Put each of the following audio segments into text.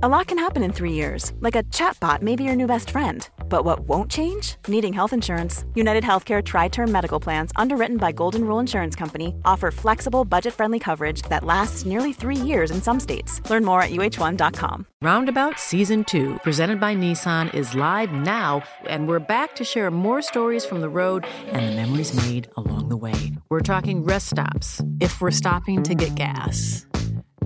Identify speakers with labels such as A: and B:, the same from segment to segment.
A: A lot can happen in three years, like a chatbot may be your new best friend. But what won't change? Needing health insurance. United Healthcare Tri Term Medical Plans, underwritten by Golden Rule Insurance Company, offer flexible, budget friendly coverage that lasts nearly three years in some states. Learn more at uh1.com.
B: Roundabout Season 2, presented by Nissan, is live now, and we're back to share more stories from the road and the memories made along the way. We're talking rest stops, if we're stopping to get gas.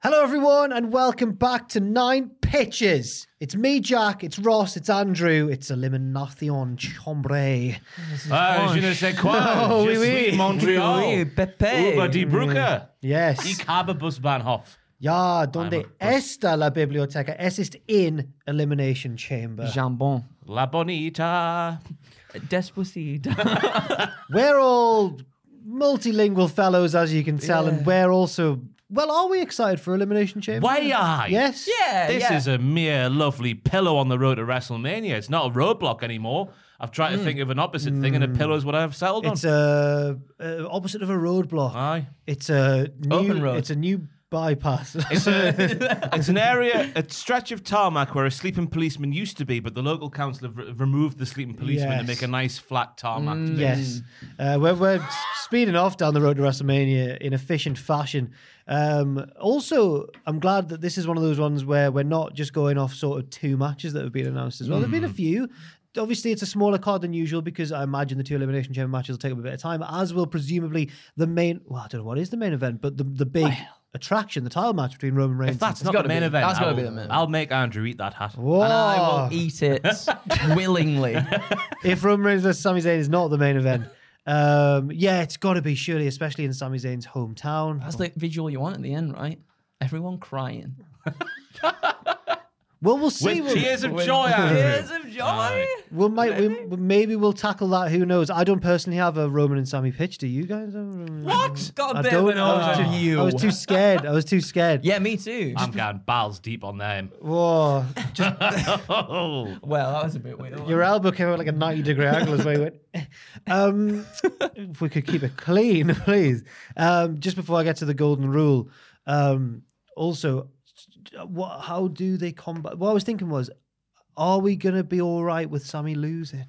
C: Hello, everyone, and welcome back to Nine Pitches. It's me, Jack. It's Ross. It's Andrew. It's Elimination Chambre.
D: Ah, je ne sais quoi.
C: Oh,
D: je
C: oui,
D: suis
C: oui.
D: Montreal.
E: Oui, Pepe.
D: Uber die Brücke.
C: Yes.
D: Ich habe Busbahnhof.
C: Ja, donde
D: I'm
C: está la biblioteca? Es ist in Elimination Chamber.
E: Jambon.
D: La Bonita.
E: Despacito.
C: We're all multilingual fellows, as you can tell, and we're also. Well, are we excited for Elimination Chamber?
D: Why I?
C: Yes.
E: yeah,
D: This
E: yeah.
D: is a mere lovely pillow on the road to WrestleMania. It's not a roadblock anymore. I've tried to think of an opposite thing, and a pillow is what I've settled on.
C: It's a, uh opposite of a roadblock.
D: Aye.
C: It's a new.
E: Open road.
C: It's a new bypass.
D: It's, a, it's an area, a stretch of tarmac where a sleeping policeman used to be, but the local council have re- removed the sleeping policeman
C: Yes.
D: to make a nice flat tarmac. to
C: Yes. Uh, we're, we're speeding off down the road to WrestleMania in efficient fashion. Um, also, I'm glad that this is one of those ones where we're not just going off sort of two matches that have been announced as well. There've been a few. Obviously, it's a smaller card than usual because I imagine the two Elimination Chamber matches will take up a bit of time, as will presumably the main. Well, I don't know what is the main event, but the, the big attraction, the title match between Roman Reigns
D: If that's not the main
E: be-
D: event,
E: that's gotta
D: I'll,
E: be the main event.
D: I'll make Andrew eat that hat.
C: Whoa.
E: And I will eat it willingly.
C: if Roman Reigns versus Sami Zayn is not the main event, um, yeah, it's got to be surely, especially in Sami Zayn's hometown.
E: That's the visual you want at the end, right? Everyone crying.
C: Well, we'll see.
D: With
C: We'll-
D: tears of joy, Andrew.
E: Tears of joy.
C: We'll might we, maybe we'll tackle that. Who knows? I don't personally have a Roman and Sami pitch. Do you guys?
E: What? Got a
C: I
E: bit of
C: don't.
E: an
C: I was, too,
E: you.
C: I was too scared. I was too scared.
E: Yeah, me too.
D: I'm going balls deep on them.
C: Whoa! Just
D: Oh,
E: well, that was a bit weird.
C: your elbow came out like a ninety degree angle as well. Went. Um, if we could keep it clean, please. Um, just before I get to the golden rule, um, also, what? How do they combat? What I was thinking was, are we gonna be all right with Sami losing?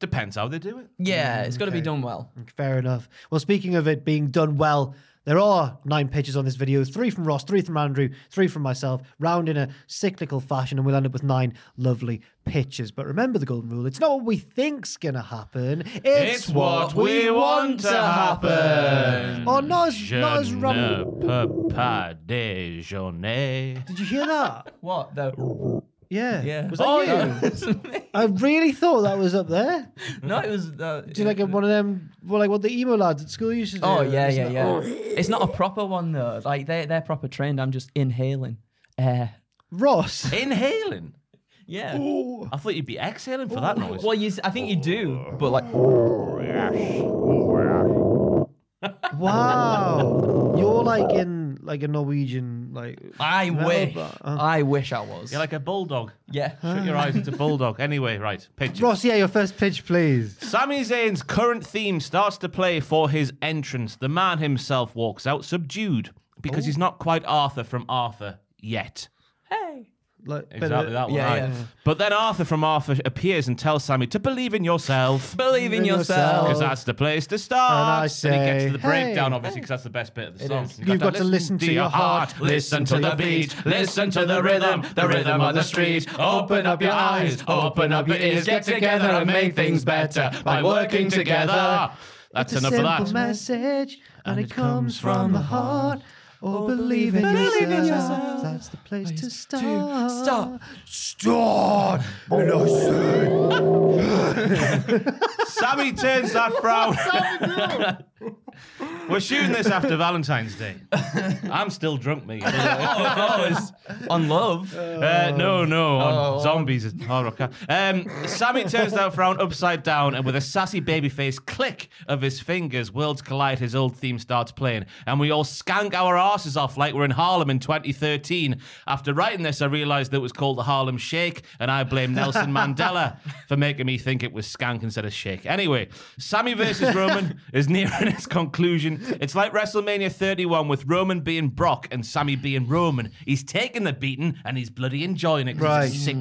D: depends how they do it.
E: Yeah, it's got to be
C: okay.
E: done well.
C: Fair enough. Well, speaking of it being done well, there are nine pitches on this video three from Ross, three from Andrew, three from myself, round in a cyclical fashion, and we'll end up with nine lovely pitches. But remember the golden rule it's not what we think's going to happen, it's,
D: It's what we want to happen.
C: Oh, not as,
D: Je
C: not as
D: ne
C: rum-
D: peux pas.
C: Did you hear that?
E: What? The...
C: Yeah.
E: Yeah.
C: Was that
D: Oh,
C: you?
D: yeah.
C: I really thought that was up there.
E: no, it was. Uh,
C: Do you like a, one of them, well, like what the emo lads at school used to do?
E: Oh yeah,
C: It's
E: yeah,
C: like,
E: yeah.
C: oh.
E: It's not a proper one though. Like they they're proper trained. I'm just inhaling air.
C: Ross.
D: Inhaling.
E: Yeah.
D: I thought you'd be exhaling for that noise.
E: Well, you, s- I think you do, but like,
C: Wow. You're like in like a Norwegian, like.
E: I
C: metal
E: wish,
C: bar. Uh,
E: I wish I was.
D: You're like a bulldog.
E: yeah.
D: Shut your eyes, it's a bulldog. Anyway, right. Pitch.
C: Ross, yeah, your first pitch, please.
D: Sami Zayn's current theme starts to play for his entrance. The man himself walks out subdued because he's not quite Arthur from Arthur yet.
E: Hey.
C: Like,
D: Exactly that one.
E: Yeah,
D: right.
E: yeah.
D: But then Arthur from Arthur appears and tells Sami to believe in yourself.
E: Believe in
C: in yourself.
E: yourself.
D: Because that's the place to start.
C: And I
D: he gets to the
C: say,
D: breakdown,
C: hey.
D: obviously, because that's the best bit of the
E: It
D: song.
E: is.
D: You
C: You've got to listen to your heart,
D: listen to the beat, listen to the rhythm, the rhythm of the street. Open up your eyes, open up your ears, get together and make things better by working together. That's
C: It's a
D: enough of
C: simple
D: that.
C: message, and,
D: And
C: it comes from the heart. Oh, believe in yourself. That's the place to start.
E: Stop.
C: Start. And I say,
D: Sami turns that frown. We're shooting this after Valentine's Day. I'm still drunk, mate.
E: oh, it's on love.
D: Uh, no, no, on zombies. is horror ca- Um, Sami turns that frown upside down, and with a sassy babyface click of his fingers, Worlds Collide, his old theme starts playing, and we all skank our off like we're in Harlem in 2013. After writing this, I realised that it was called the Harlem Shake, and I blame Nelson Mandela for making me think it was skank instead of shake. Anyway, Sami versus Roman is nearing its conclusion. It's like WrestleMania 31 with Roman being Brock and Sami being Roman. He's taking the beating and he's bloody enjoying it 'cause
C: Right.
D: he's a sick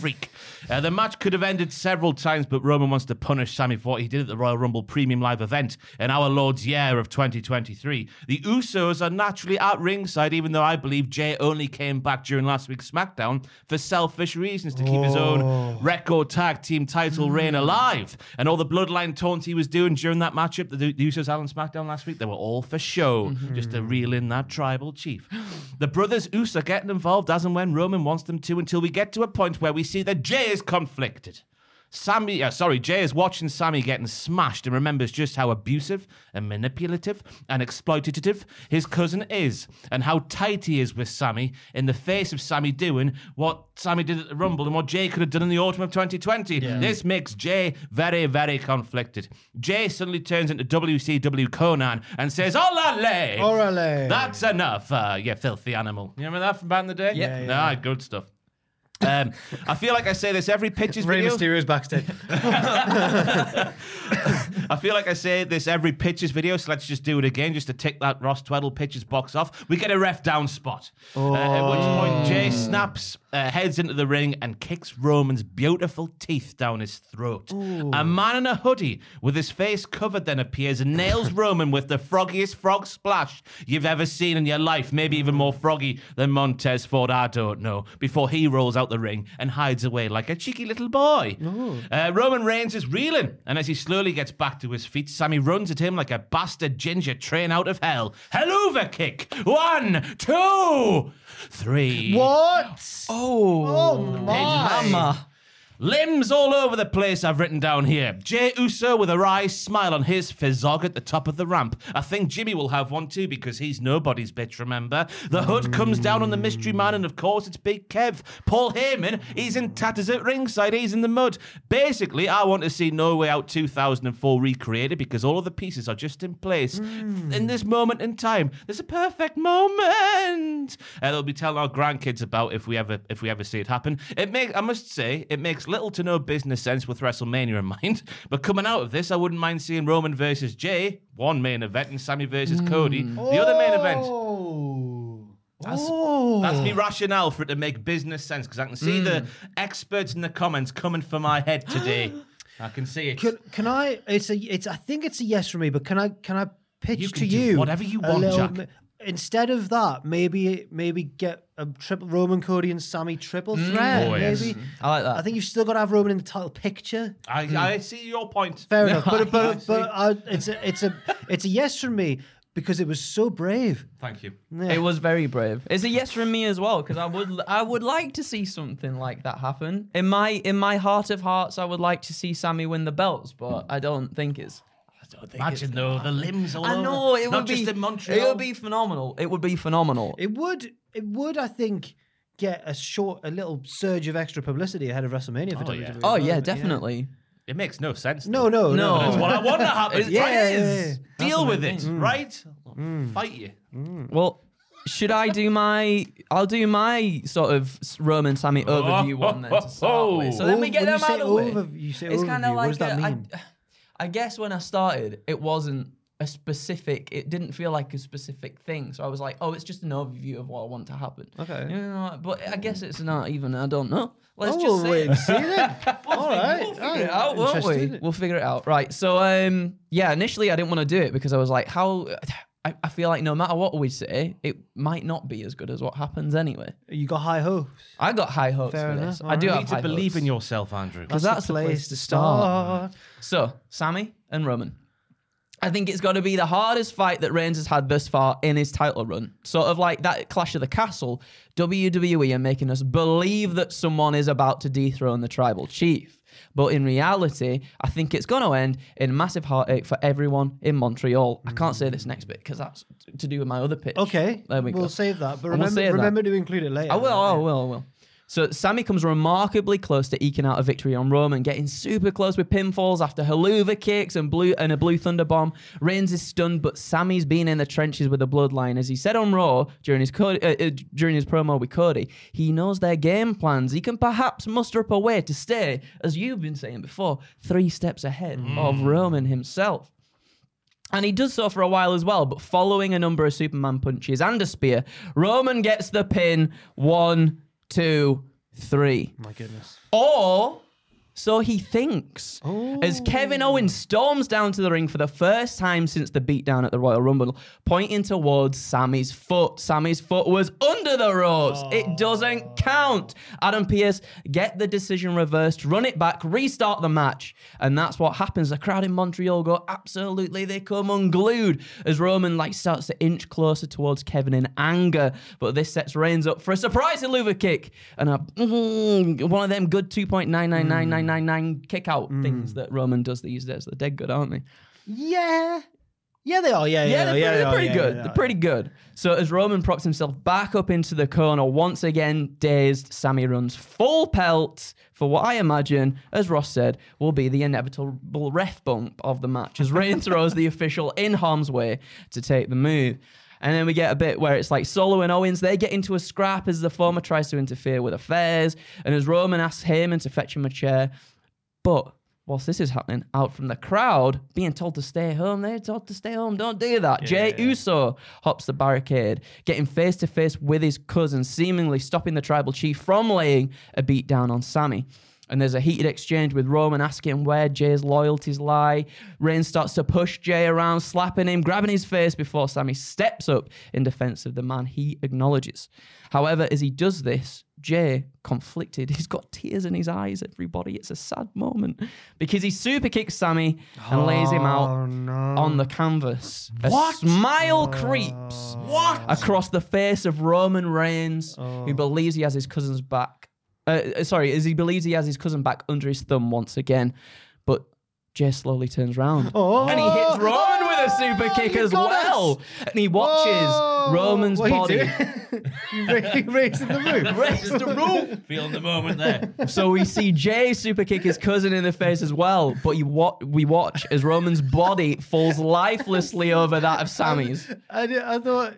D: freak. Uh, the match could have ended several times, but Roman wants to punish Sami for what he did at the Royal Rumble Premium Live event in our Lord's year of 2023. The Usos are naturally at ringside, even though I believe Jay only came back during last week's SmackDown for selfish reasons to keep his own record tag team title reign hmm. alive. And all the bloodline taunts he was doing during that matchup, the, the Usos had on SmackDown last week, they were all for show, mm-hmm. just to reel in that tribal chief. The brothers Uso getting involved as and when Roman wants them to until we get to a point where we see that Jay is conflicted. Sami, uh, sorry, Jay is watching Sami getting smashed and remembers just how abusive and manipulative and exploitative his cousin is, and how tight he is with Sami in the face of Sami doing what Sami did at the Rumble and what Jay could have done in the autumn of 2020. This makes Jay very, very conflicted. Jay suddenly turns into WCW Konnan and says, Olale!
C: Orale.
D: That's enough, uh, you filthy animal. You remember that from back in the day?
E: Yeah.
C: Yeah,
D: Ah, good stuff. Um, I feel like I say this every pitches
C: Rey
D: video.
C: Mysterio's backstage.
D: I feel like I say this every pitches video, so let's just do it again, just to tick that Ross Tweddle pitches box off. We get a ref down spot, uh, at which point Jay snaps, uh, heads into the ring, and kicks Roman's beautiful teeth down his throat. A man in a hoodie with his face covered then appears and nails Roman with the froggiest frog splash you've ever seen in your life, maybe even more froggy than Montez Ford, I don't know, before he rolls out the ring and hides away like a cheeky little boy. Uh, Roman Reigns is reeling, and as he slowly gets back to his feet, Sami runs at him like a bastard ginger train out of hell. Helluva kick! One, two, three.
C: what?
E: Oh,
C: Oh, my.
E: mama.
D: Limbs all over the place, I've written down here. Jay Uso with a wry smile on his fizzog at the top of the ramp. I think Jimmy will have one too because he's nobody's bitch, remember? The hood comes down on the mystery man, and of course it's Big Kev. Paul Heyman, he's in tatters at ringside, he's in the mud. Basically, I want to see No Way Out 2004 recreated because all of the pieces are just in place. In this moment in time, there's a perfect moment. Uh, they'll be telling our grandkids about if we ever if we ever see it happen. It make I must say it makes little to no business sense with WrestleMania in mind. But coming out of this, I wouldn't mind seeing Roman versus Jay, one main event, and Sami versus Cody, the hmm. other main event.
C: Oh. oh.
D: That's me rationale for it to make business sense because I can see the hmm. experts in the comments coming for my head today. I can see it.
C: Can, can I? It's a. It's. I think it's a yes for me. But can I? Can I pitch
D: You
C: to
D: can do
C: you
D: whatever you want,
C: little
D: Jack.
C: Mi- Instead of that, maybe maybe get a triple Roman Cody and Sami triple threat.
D: Oh, yes.
C: maybe.
E: I like that.
C: I think you've still got to have Roman in the title picture.
D: I, I see your point.
C: Fair enough, but but,
D: see.
C: but uh, it's a it's a it's a yes from me because it was so brave.
D: Thank you.
E: It was very brave. It's a yes from me as well because I would I would like to see something like that happen. In my in my heart of hearts, I would like to see Sami win the belts, but I don't think it's. I don't think
D: Imagine though
E: gonna
D: the limbs all
E: I
D: over.
E: know it
D: Not
E: would
D: just
E: be
D: in Montreal.
E: It would be phenomenal. It would be phenomenal.
C: It would it would I think get a short a little surge of extra publicity ahead of WrestleMania for
D: Oh,
C: WWE.
D: yeah.
C: as
E: oh yeah,
C: but
E: definitely.
D: It makes no sense.
C: No, no, no.
E: No.
D: That's what I want to happen.
E: It
D: right?
E: is.
D: Deal with it,
E: That's the
D: right? Fight you. Mm.
E: Well, should I do my? I'll do my sort of Roman Sami oh. overview one then to start with. Oh. So then we get
C: when
E: them
C: you say
E: out of the way.
C: over- you say
E: it's kind
C: overview,
E: of
C: what
E: like
C: does that
E: a- I-
C: mean?
E: I guess when I started, it wasn't a specific. It didn't feel like a specific thing. So I was like, oh, it's just an overview of what I want to happen.
C: Okay.
E: You know, but I guess it's not even. I don't know. Let's
C: oh,
E: just
C: we'll
E: say
C: wait
E: it.
C: and see then. All right.
E: We'll figure it out, won't we? We'll figure it out. Right. So, um, yeah, initially I didn't want to do it because I was like, how. I, I feel like no matter what we say, it might not be as good as what happens anyway.
C: You got high hopes.
E: I got high hopes
C: Fair
E: for
C: enough.
E: this. I do
D: You
E: have
D: need to believe
E: hopes.
D: in yourself, Andrew.
E: Because that's the place to start. So, Sami and Roman. I think it's got to be the hardest fight that Reigns has had thus far in his title run. Sort of like that Clash of the Castle. WWE are making us believe that someone is about to dethrone the tribal chief. But in reality, I think it's going to end in massive heartache for everyone in Montreal. I can't say this next bit because that's to do with my other pitch.
C: Okay,
E: There we
C: we'll
E: go.
C: save that. But
E: And we'll
C: remember,
E: that.
C: remember to include it later.
E: I will, I will, I will. So Sami comes remarkably close to eking out a victory on Roman, getting super close with pinfalls after Helluva kicks and blue and a blue thunder bomb. Reigns is stunned, but Sami's been in the trenches with the bloodline, as he said on Raw during his Cody, uh, uh, during his promo with Cody. He knows their game plans. He can perhaps muster up a way to stay, as you've been saying before, three steps ahead of Roman himself. And he does so for a while as well, but following a number of Superman punches and a spear, Roman gets the pin. One, two, three.
C: My goodness.
E: Or so he thinks. As Kevin Owens storms down to the ring for the first time since the beatdown at the Royal Rumble, pointing towards Sami's foot. Sami's foot was under the ropes. It doesn't count. Adam Pearce, get the decision reversed, run it back, restart the match. And that's what happens. The crowd in Montreal go absolutely, they come unglued as Roman like starts to inch closer towards Kevin in anger. But this sets Reigns up for a surprise Luva kick and a mm, one of them good 2.99999 kick out mm. things that Roman does these days. They're dead good, aren't they?
C: Yeah. Yeah, they are. Yeah, yeah,
E: Yeah, they're,
C: yeah,
E: pretty,
C: they
E: they're pretty
C: yeah,
E: good.
C: yeah,
E: they're pretty good. So as Roman props himself back up into the corner, once again dazed, Sami runs full pelt for what I imagine, as Ross said, will be the inevitable ref bump of the match as Reigns throws the official in harm's way to take the move. And then we get a bit where it's like Solo and Owens, they get into a scrap as the former tries to interfere with affairs, and as Roman asks Heyman to fetch him a chair. But whilst this is happening, out from the crowd, being told to stay home, they're told to stay home. Don't do that. Jay Uso hops the barricade, getting face to face with his cousin, seemingly stopping the tribal chief from laying a beat down on Sami. And there's a heated exchange with Roman asking where Jay's loyalties lie. Reigns starts to push Jay around, slapping him, grabbing his face before Sami steps up in defense of the man he acknowledges. However, as he does this, Jay, conflicted, he's got tears in his eyes, everybody. It's a sad moment because he super kicks Sami and lays him out oh, on the canvas. A smile oh. creeps across the face of Roman Reigns, who oh. believes he has his cousin's back. Uh, sorry, as he believes he has his cousin back under his thumb once again. But Jay slowly turns round and he hits Roman with a super kick
C: you
E: as well.
C: us.
E: And he watches
C: Oh,
E: Roman's
C: what
E: body.
C: you doing? you raising the roof.
E: Raise the roof.
D: Feeling the moment there.
E: So we see Jay super kick his cousin in the face as well, but you wa- we watch as Roman's body falls lifelessly over that of Sami's.
C: I, di- I thought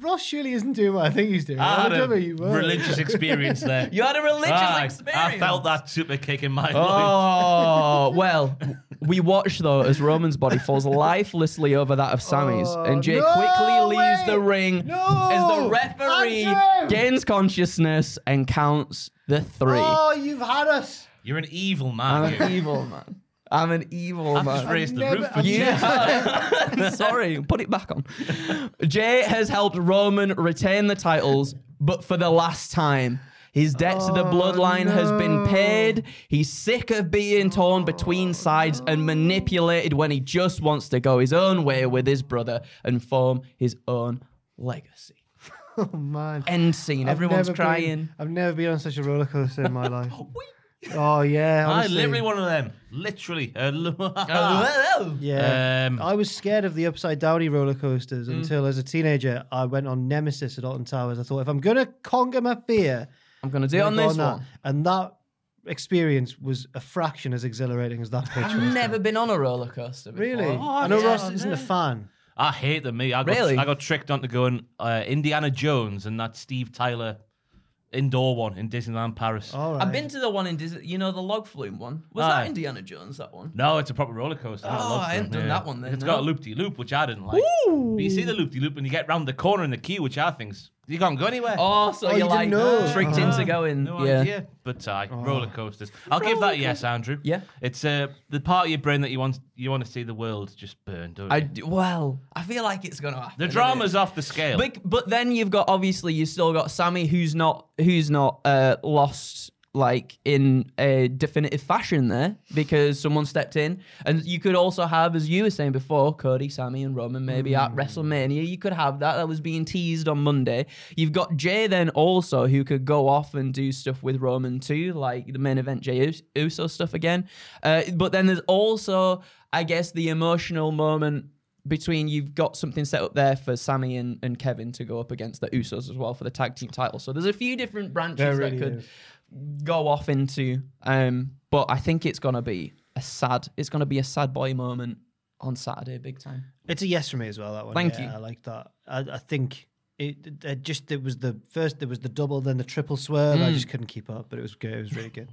C: Ross surely isn't doing what I think he's doing.
D: I had
C: don't
D: a
C: know you were.
D: religious experience there.
E: You had a religious
D: Ah,
E: experience.
D: I felt that super kick in my life.
E: Oh well, we watch though as Roman's body falls lifelessly over that of Sami's, and Jay
C: no
E: quickly leaves
C: way!
E: the ring
C: No!
E: as the referee
C: Andrew!
E: gains consciousness and counts the three.
C: Oh, you've had us.
D: You're an evil man.
E: I'm
D: man.
E: an evil man. I'm an evil
D: I've
E: man.
D: just raised the
C: never-
D: roof for
C: I've
D: you.
E: Yeah. Sorry, put it back on. Jay has helped Roman retain the titles, but for the last time. His debt to the oh, bloodline has been paid. He's sick of being torn between sides and manipulated when he just wants to go his own way with his brother and form his own legacy.
C: Oh man.
E: End scene.
C: I've
E: Everyone's crying.
C: Been, I've never been on such a roller coaster in my life. Oh yeah.
D: I
C: Honestly.
D: literally one of them. Literally.
C: Yeah.
D: Um,
C: I was scared of the upside downy roller coasters
E: Mm.
C: until as a teenager I went on Nemesis at Alton Towers. I thought if I'm gonna conquer my fear,
E: I'm going to do it
C: I'm
E: on
C: gonna go
E: this
C: that.
E: one.
C: And that experience was a fraction as exhilarating as that pitch
E: I've never been on a roller coaster before.
C: Really?
D: Oh,
C: I know
D: yeah,
C: Ross isn't a fan.
D: I hate them, me. I got,
E: Really?
D: I got tricked onto going uh, Indiana Jones and that Steve Tyler indoor one in Disneyland Paris.
C: All right.
E: I've been to the one in Disney, you know, the log flume one. Was
D: Aye.
E: that Indiana Jones, that one?
D: No, it's a proper roller coaster.
E: Oh,
D: love
E: I haven't
D: them,
E: done that one then,
D: It's
E: no.
D: got a loop de loop, which I didn't like. But you see the loop de loop and you get round the corner in the queue, which I think's you can't go anywhere.
E: Oh, so
C: Oh,
E: you're
C: you didn't
E: like
C: know?
E: tricked
C: Uh-huh.
E: into going.
D: No
E: yeah.
D: idea. But uh, roller coasters. I'll give that a yes, Andrew.
E: Yeah.
D: It's uh, the part of your brain that you want you want to see the world just burn, don't
E: I
D: you?
E: d- well, I feel like it's gonna happen.
D: the drama's off the scale.
E: But, but then you've got obviously you have still got Sami who's not who's not uh, lost like in a definitive fashion there because someone stepped in. And you could also have, as you were saying before, Cody, Sami, and Roman maybe at WrestleMania. You could have that. That was being teased on Monday. You've got Jay then also who could go off and do stuff with Roman too, like the main event Jay Us- Uso stuff again. Uh, but then there's also, I guess, the emotional moment between you've got something set up there for Sami and, and Kevin to go up against the Usos as well for the tag team title. So there's a few different branches
C: There
E: that
C: really
E: could
C: is.
E: Go off into. Um, but I think it's gonna be a sad. It's gonna be a sad boy moment on Saturday, big time.
C: It's a yes for me as well. That one.
E: Thank
C: Yeah,
E: you.
C: I like that. I, I think it, it- it just it was the first. There was the double, then the triple swerve.
E: Mm.
C: I just couldn't keep up, but it was good. It was really good.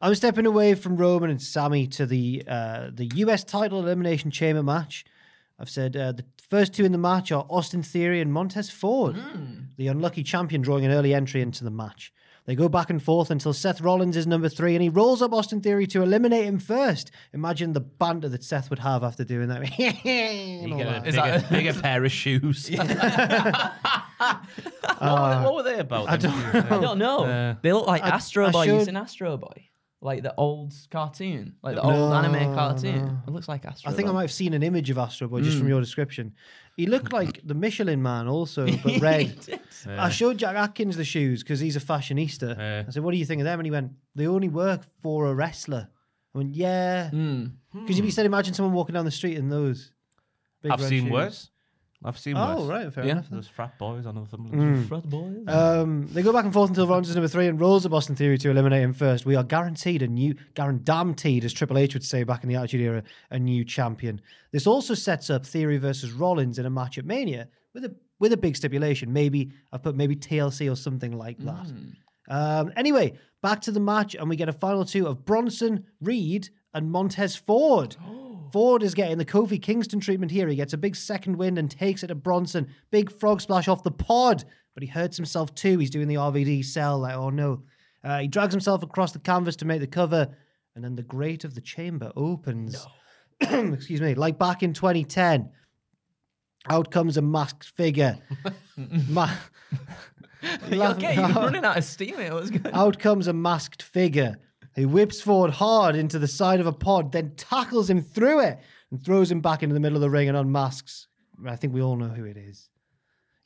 C: I'm stepping away from Roman and Sami to the uh, the US title elimination chamber match. I've said uh, the first two in the match are Austin Theory and Montez Ford, the unlucky champion drawing an early entry into the match. They go back and forth until Seth Rollins is number three and he rolls up Austin Theory to eliminate him first. Imagine the banter that Seth would have after doing that. And
D: You
C: all
D: get a
C: that.
D: bigger, bigger pair of shoes. what, were they, what were they about?
C: I
D: them
C: don't
D: shoes?
E: I don't know.
D: Uh,
E: they look like
C: I-
E: Astro
C: I
E: Boy. You
C: showed-
E: seen Astro Boy? Like the old cartoon, like the
C: No,
E: old anime cartoon.
C: no.
E: It looks like Astro.
C: I think I
E: Boy.
C: might have seen an image of Astro Boy just
E: Mm.
C: from your description. He looked like the Michelin man also, but red. I showed Jack Atkins the shoes because he's a fashionista.
D: Yeah.
C: I said, "What do you think of them?" And he went, "They only work for a wrestler." I went, "Yeah,"
E: Mm.
C: because if you said, "Imagine someone walking down the street in those." big
D: I've
C: red
D: seen
C: shoes.
D: worse. I've seen
C: Oh
D: worse.
C: right, fair
E: Yeah.
C: enough.
D: Those frat boys on Northumberland.
E: Frat boys.
C: Um, they go back and forth until Rollins is number three and rolls the Boston Theory to eliminate him first. We are guaranteed a new, guaranteed, as Triple H would say back in the Attitude Era, a new champion. This also sets up Theory versus Rollins in a match at Mania with a with a big stipulation. Maybe I've put maybe TLC or something like that. Um, anyway, back to the match, and we get a final two of Bronson Reed and Montez Ford. Ford is getting the Kofi Kingston treatment here. He gets a big second win and takes it to Bronson. Big frog splash off the pod, but he hurts himself too. He's doing the RVD sell, like, oh no. Uh, he drags himself across the canvas to make the cover, and then the grate of the chamber opens. Excuse me, like back in 2010. Out comes a masked figure. Ma-
E: You're okay. You're running out of steam. It was good.
C: Out comes a masked figure who whips forward hard into the side of a pod, then tackles him through it and throws him back into the middle of the ring and unmasks. I think we all know who it is.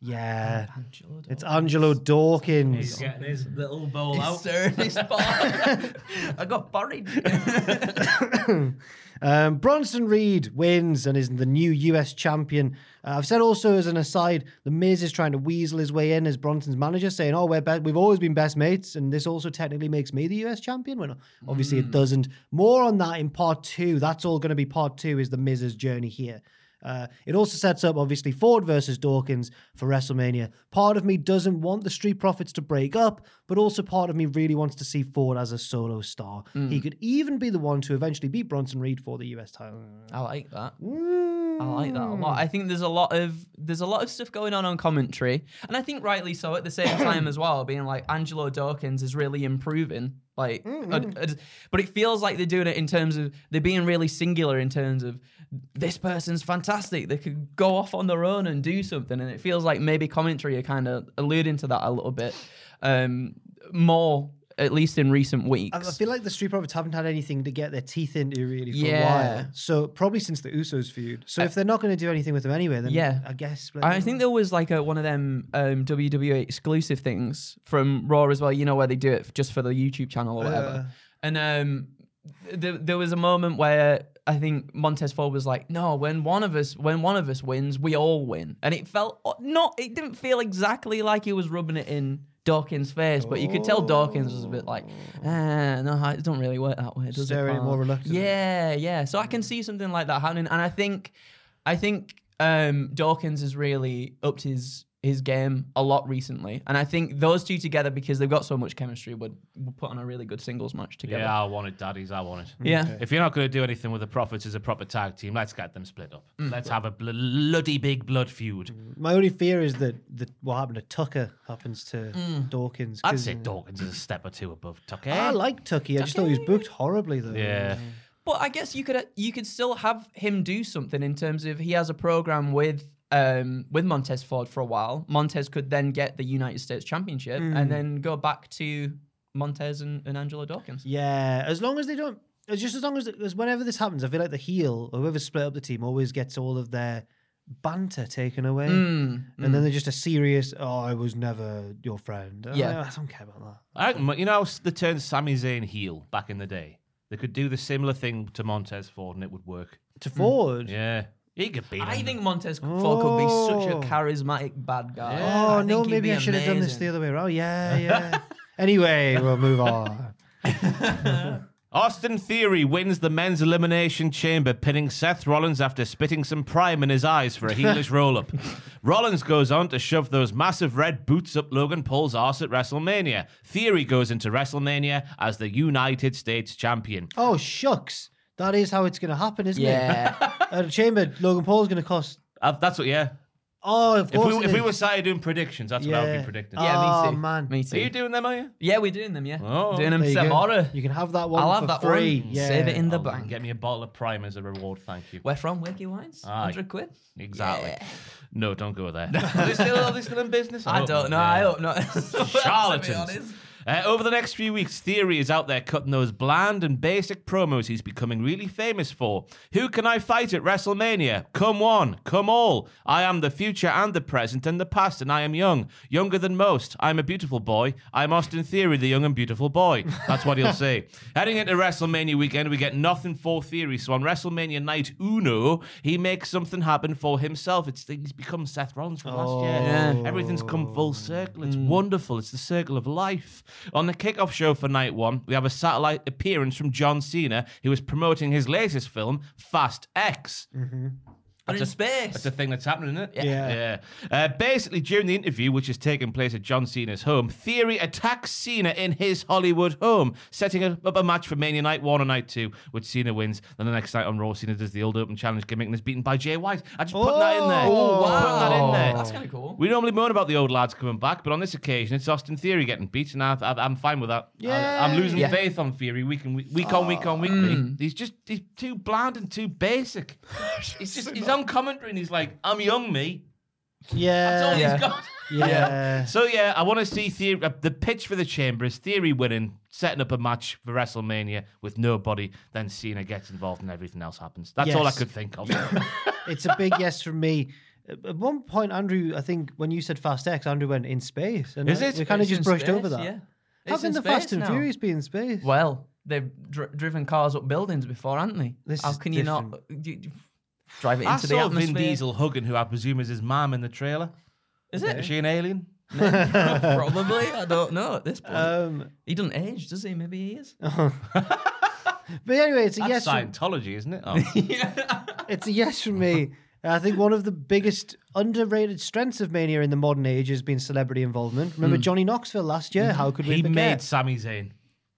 C: Yeah,
E: Angelo
C: it's Angelo Dawkins.
D: He's getting his little bowl
E: He's stirring his pot. I got buried.
C: Um, Bronson Reed wins and is the new US champion. Uh, I've said also as an aside, the Miz is trying to weasel his way in as Bronson's manager, saying, "Oh, we're be- we've always been best mates, and this also technically makes me the US champion." Well, obviously it doesn't. More on that in part two. That's all going to be part two. Is the Miz's journey here. Uh, it also sets up, obviously, Ford versus Dawkins for WrestleMania. Part of me doesn't want the Street Profits to break up, but also part of me really wants to see Ford as a solo star. He mm. could even be the one to eventually beat Bronson Reed for the US title.
E: I like that. Mm. I like that a lot. I think there's a lot of there's a lot of stuff going on on commentary, and I think rightly so at the same time as well. Being like Angelo Dawkins is really improving, like, mm, ad- but it feels like they're doing it in terms of they're being really singular in terms of this person's fantastic. They could go off on their own and do something, and it feels like maybe commentary are kind of alluding to that a little bit um, more, at least in recent weeks.
C: I feel like the Street Profits haven't had anything to get their teeth into really for a while. So probably since the Usos feud. So if they're not going to do anything with them anyway, then
E: Yeah.
C: I guess.
E: I think there was like a, one of them um, WWE exclusive things from Raw as well. You know where they do it just for the YouTube channel or whatever. And um, th- there was a moment where I think Montez Ford was like, "No, when one of us when one of us wins, we all win," and it felt not. It didn't feel exactly like he was rubbing it in. Dawkins' face, but you could tell Dawkins was a bit like, ah, no, it don't really work that way, does
C: Staring
E: it?
C: more
E: pal?"
C: reluctantly.
E: Yeah, yeah. So I can see something like that happening, and I think, I think um, Dawkins has really upped his his game a lot recently, and I think those two together because they've got so much chemistry would, would put on a really good singles match together.
D: Yeah, I want it, daddies. I want it.
E: Yeah.
D: If you're not going to do anything with the Profits as a proper tag team, let's get them split up. Let's have a bl- bloody big blood feud.
C: My only fear is that, that what happened to Tucker happens to Dawkins.
D: I'd
C: 'cause,
D: say
C: uh,
D: Dawkins is a step or two above Tucker.
C: I like Tucky. I just thought he was booked horribly though.
D: yeah.
E: But I guess you could you could still have him do something in terms of he has a program with um with Montez Ford for a while. Montez could then get the United States Championship and then go back to Montez and, and Angelo Dawkins.
C: Yeah, as long as they don't, just as long as, as whenever this happens, I feel like the heel whoever split up the team always gets all of their banter taken away,
E: Mm,
C: and then they're just a serious. Oh, I was never your friend. Oh,
E: Yeah.
C: I don't care about that.
D: I reckon, you know, how they turned Sami Zayn heel back in the day. They could do the similar thing to Montez Ford, and it would work.
C: To forward.
D: Yeah, he could beat him.
E: I think Montez Ford could be such
C: Oh.
E: a charismatic bad guy.
C: Oh
E: I
C: no,
E: think he'd
C: maybe
E: be
C: I should have done this
E: amazing.
C: the other way around. Yeah, yeah. anyway, we'll move on.
D: Austin Theory wins the men's elimination chamber, pinning Seth Rollins after spitting some prime in his eyes for a heelish roll up. Rollins goes on to shove those massive red boots up Logan Paul's arse at WrestleMania. Theory goes into WrestleMania as the United States champion.
C: Oh shucks, that is how it's going to happen, isn't
E: Yeah.
C: it? At a chamber, Logan Paul's going to cost.
D: Uh, that's what, yeah.
C: Oh, of
D: If we, if we were side doing predictions, that's what I would be predicting.
E: Yeah,
C: oh,
E: me too.
C: man.
E: Me too.
D: Are you doing them, are you?
E: yeah, we're doing them, yeah.
D: Oh.
E: doing them
C: There you
E: tomorrow.
C: You can have that one.
E: I'll
C: for
E: have that
C: free.
E: one.
C: Yeah.
E: Save it in the
D: I'll
E: bank.
D: Get me a bottle of prime as a reward, thank you.
E: We're from Wakey Wines.
D: Aye.
E: 100 quid.
D: Exactly. No, don't go there. Are they still, are they still in business?
E: I
D: hope
E: don't know.
D: Yeah.
E: I hope not. To be
D: Charlatans.
E: Honest.
D: Uh, over the next few weeks, Theory is out there cutting those bland and basic promos he's becoming really famous for. Who can I fight at WrestleMania? Come one, come all. I am the future and the present and the past, and I am young, younger than most. I'm a beautiful boy. I'm Austin Theory, the young and beautiful boy. That's what he'll say. Heading into WrestleMania weekend, we get nothing for Theory. So on WrestleMania night uno, he makes something happen for himself. It's he's become Seth Rollins from last year.
E: Yeah.
D: Everything's come full circle. It's wonderful. It's the circle of life. On the kickoff show for night one, we have a satellite appearance from John Cena, who is promoting his latest film, Fast X. Mm-hmm.
E: But in space.
D: That's a thing that's happening, isn't it?
C: Yeah.
D: Yeah. Uh, basically, during the interview, which is taking place at John Cena's home, Theory attacks Cena in his Hollywood home, setting up a match for Mania Night 1 and Night 2, which Cena wins. Then the next night on Raw, Cena does the old open challenge gimmick and is beaten by Jay White. I just put that in there.
C: Oh,
D: Just putting that in there.
E: That's kind of cool.
D: We normally moan about the old lads coming back, but on this occasion, it's Austin Theory getting beat, and I, I, I'm fine with that. I, am losing
E: Yeah.
D: faith on Theory week, and week, week on week on week.
E: Mm.
D: He's just he's too bland and too basic. he's just he's on commentary and he's like, "I'm young, me." That's all
C: Yeah.
E: Yeah.
D: he's got.
C: Yeah.
D: So yeah, I want to see Theory. Uh, the pitch for the chamber is Theory winning, setting up a match for WrestleMania with nobody. Then Cena gets involved and everything else happens. That's all I
C: Yes.
D: could think of.
C: It's a big yes from me. At at one point, Andrew, I think when you said Fast X, Andrew went in space. And
D: Is it?
C: We kind of
E: It's
C: just
E: in
C: brushed over that.
E: Yeah.
C: How
E: It's
C: can
E: in
C: the Fast
E: space
C: and
E: now.
C: Furious be in space?
E: Well, they've dr- driven cars up buildings before, haven't they?
C: This
E: How
C: is
E: can you not you- you drive it
D: I
E: into the
D: saw
E: atmosphere?
D: Vin Diesel hugging who I presume is his mom in the trailer.
E: Is
D: Is
E: it?
D: she an alien?
E: Probably. I don't know at this point.
C: Um,
E: he doesn't age, does he? Maybe he is.
C: but anyway, it's a
D: That's
C: yes. From,
D: Scientology, isn't it? Oh.
C: it's a yes from me. I think one of the biggest underrated strengths of Mania in the modern age has been celebrity involvement. Remember Johnny Knoxville last year? How could we
D: he
C: forget?
D: made Sami Zayn.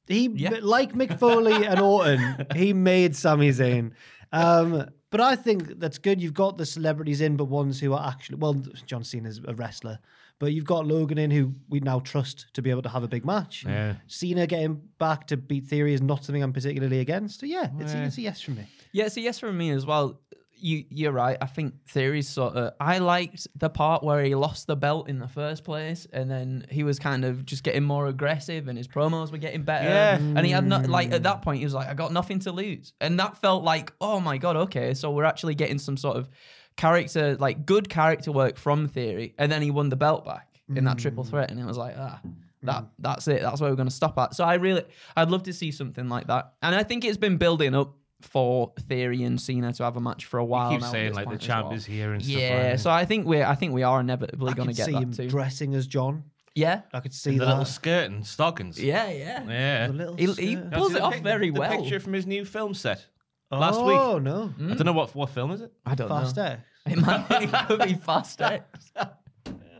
C: He
E: Yeah.
C: like Mick Foley and Orton, he made Sami Zayn. Um, but I think that's good. You've got the celebrities in, but ones who are actually well, John Cena's a wrestler, but you've got Logan in who we now trust to be able to have a big match.
D: Yeah.
C: Cena getting back to beat Theory is not something I'm particularly against. So yeah, it's, a, it's a yes from me.
E: Yeah, it's a yes from me as well. You, you're right. I think Theory's sort of. I liked the part where he lost the belt in the first place, and then he was kind of just getting more aggressive, and his promos were getting better.
D: Yeah.
E: And he had not like at mm. that point he was like, I got nothing to lose, and that felt like, oh my god, okay, so we're actually getting some sort of character, like good character work from Theory, and then he won the belt back in that triple mm. threat, and it was like, ah. That mm. that's it. That's where we're going to stop at. So I really, I'd love to see something like that, and I think it's been building up for Theory and Cena to have a match for a while.
D: keep
E: now
D: saying like the champ
E: well.
D: is here and stuff
E: Yeah,
D: like
E: so I think we're, I think we are inevitably going to get
C: see
E: that
C: him
E: too.
C: dressing as John.
E: yeah,
C: I could see
D: the
C: that.
D: little skirt and stockings.
E: yeah, yeah.
D: Yeah.
C: The little
E: He, he pulls it off
D: pic-
E: very
D: the
E: well.
D: picture from his new film set oh, last week.
C: Oh no, hmm.
D: I don't know what what film is it.
E: I don't
C: Fast
E: know.
C: X.
E: It might it could be Fast X.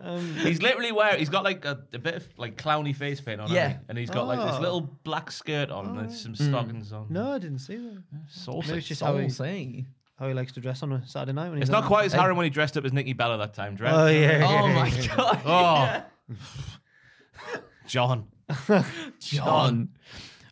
C: Um,
D: He's literally wearing. He's got like a, a bit of like clowny face paint on.
E: Yeah.
D: hasn't he? and he's got like this
C: Oh.
D: little black skirt on and there's some stockings on.
C: no, I didn't see that.
D: saucy.
C: Maybe it's just how he,
E: Saucy.
C: how he likes to dress on a Saturday night when he's
D: It's
C: on
D: not quite as
E: Hey.
D: harrowing when he dressed up as Nikki Bella that time. Dread.
C: Oh yeah.
E: Oh
C: yeah,
E: my
C: yeah.
E: god.
D: Oh, John.
E: John.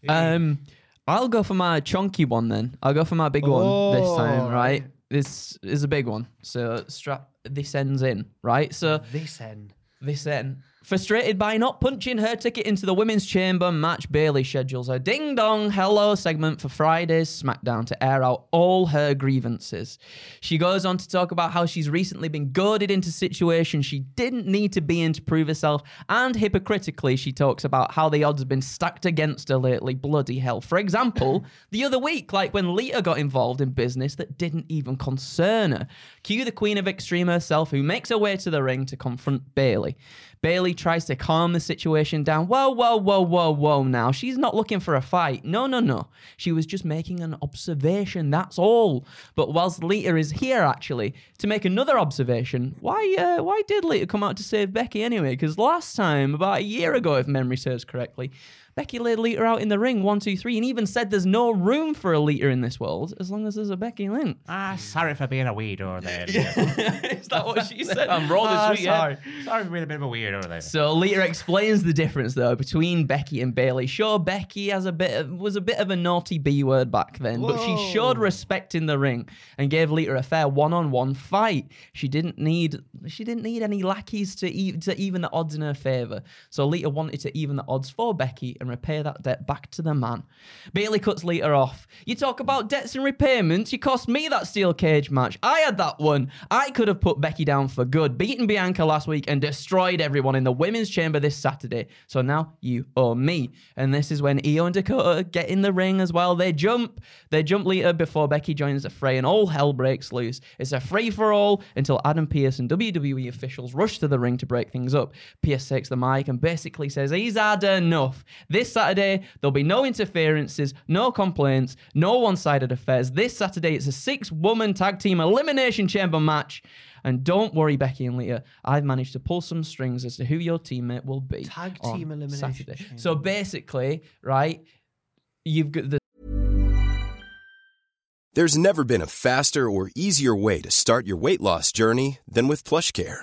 E: Um, I'll go for my chunky one then. I'll go for my big one this time,
C: Oh,
E: right?
C: right.
E: This is a big one. So strap this ends in, right? So
C: This end.
E: this end. Frustrated by not punching her ticket into the women's chamber match, Bayley schedules a ding dong hello segment for Friday's SmackDown to air out all her grievances. She goes on to talk about how she's recently been goaded into situations she didn't need to be in to prove herself, and hypocritically, she talks about how the odds have been stacked against her lately. Bloody hell. For example, the other week, like when Lita got involved in business that didn't even concern her. Cue the Queen of Extreme herself, who makes her way to the ring to confront Bayley. Bayley tries to calm the situation down. Whoa, whoa, whoa, whoa, whoa. Now she's not looking for a fight. No, no, no. She was just making an observation. That's all. But whilst Lita is here, actually, to make another observation, why, uh, why did Lita come out to save Becky anyway? Because last time, about a year ago, if memory serves correctly, Becky laid Lita out in the ring, one, two, three, and even said there's no room for a Lita in this world as long as there's a Becky Lynch.
D: Ah, sorry for being a weirdo there.
E: Is that what she said?
D: I'm rolling
E: Ah,
D: sweet, yeah.
E: sorry.
D: Sorry for being a bit of a weirdo there.
E: So Lita explains the difference though between Becky and Bayley. Sure, Becky has a bit of, was a bit of a naughty B word back then, but she showed respect in the ring and gave Lita a fair one-on-one fight. She didn't need she didn't need any lackeys to, e- to even the odds in her favor. So Lita wanted to even the odds for Becky and repay that debt back to the man. Bayley cuts Lita off. You talk about debts and repayments. You cost me that steel cage match. I had that one. I could have put Becky down for good, beaten Bianca last week, and destroyed everyone in the women's chamber this Saturday. So now you owe me. And this is when Io and Dakota get in the ring as well. They jump. They jump Lita before Becky joins the fray, and all hell breaks loose. It's a free for all until Adam Pearce and WWE officials rush to the ring to break things up. Pearce takes the mic and basically says he's had enough. This Saturday, there'll be no interferences, no complaints, no one sided affairs. This Saturday, it's a six woman tag team elimination chamber match. And don't worry, Becky and Lita, I've managed to pull some strings as to who your teammate will be.
C: Tag
E: on
C: team elimination
E: Saturday.
C: chamber.
E: So basically, right, you've got the
F: There's never been a faster or easier way to start your weight loss journey than with PlushCare.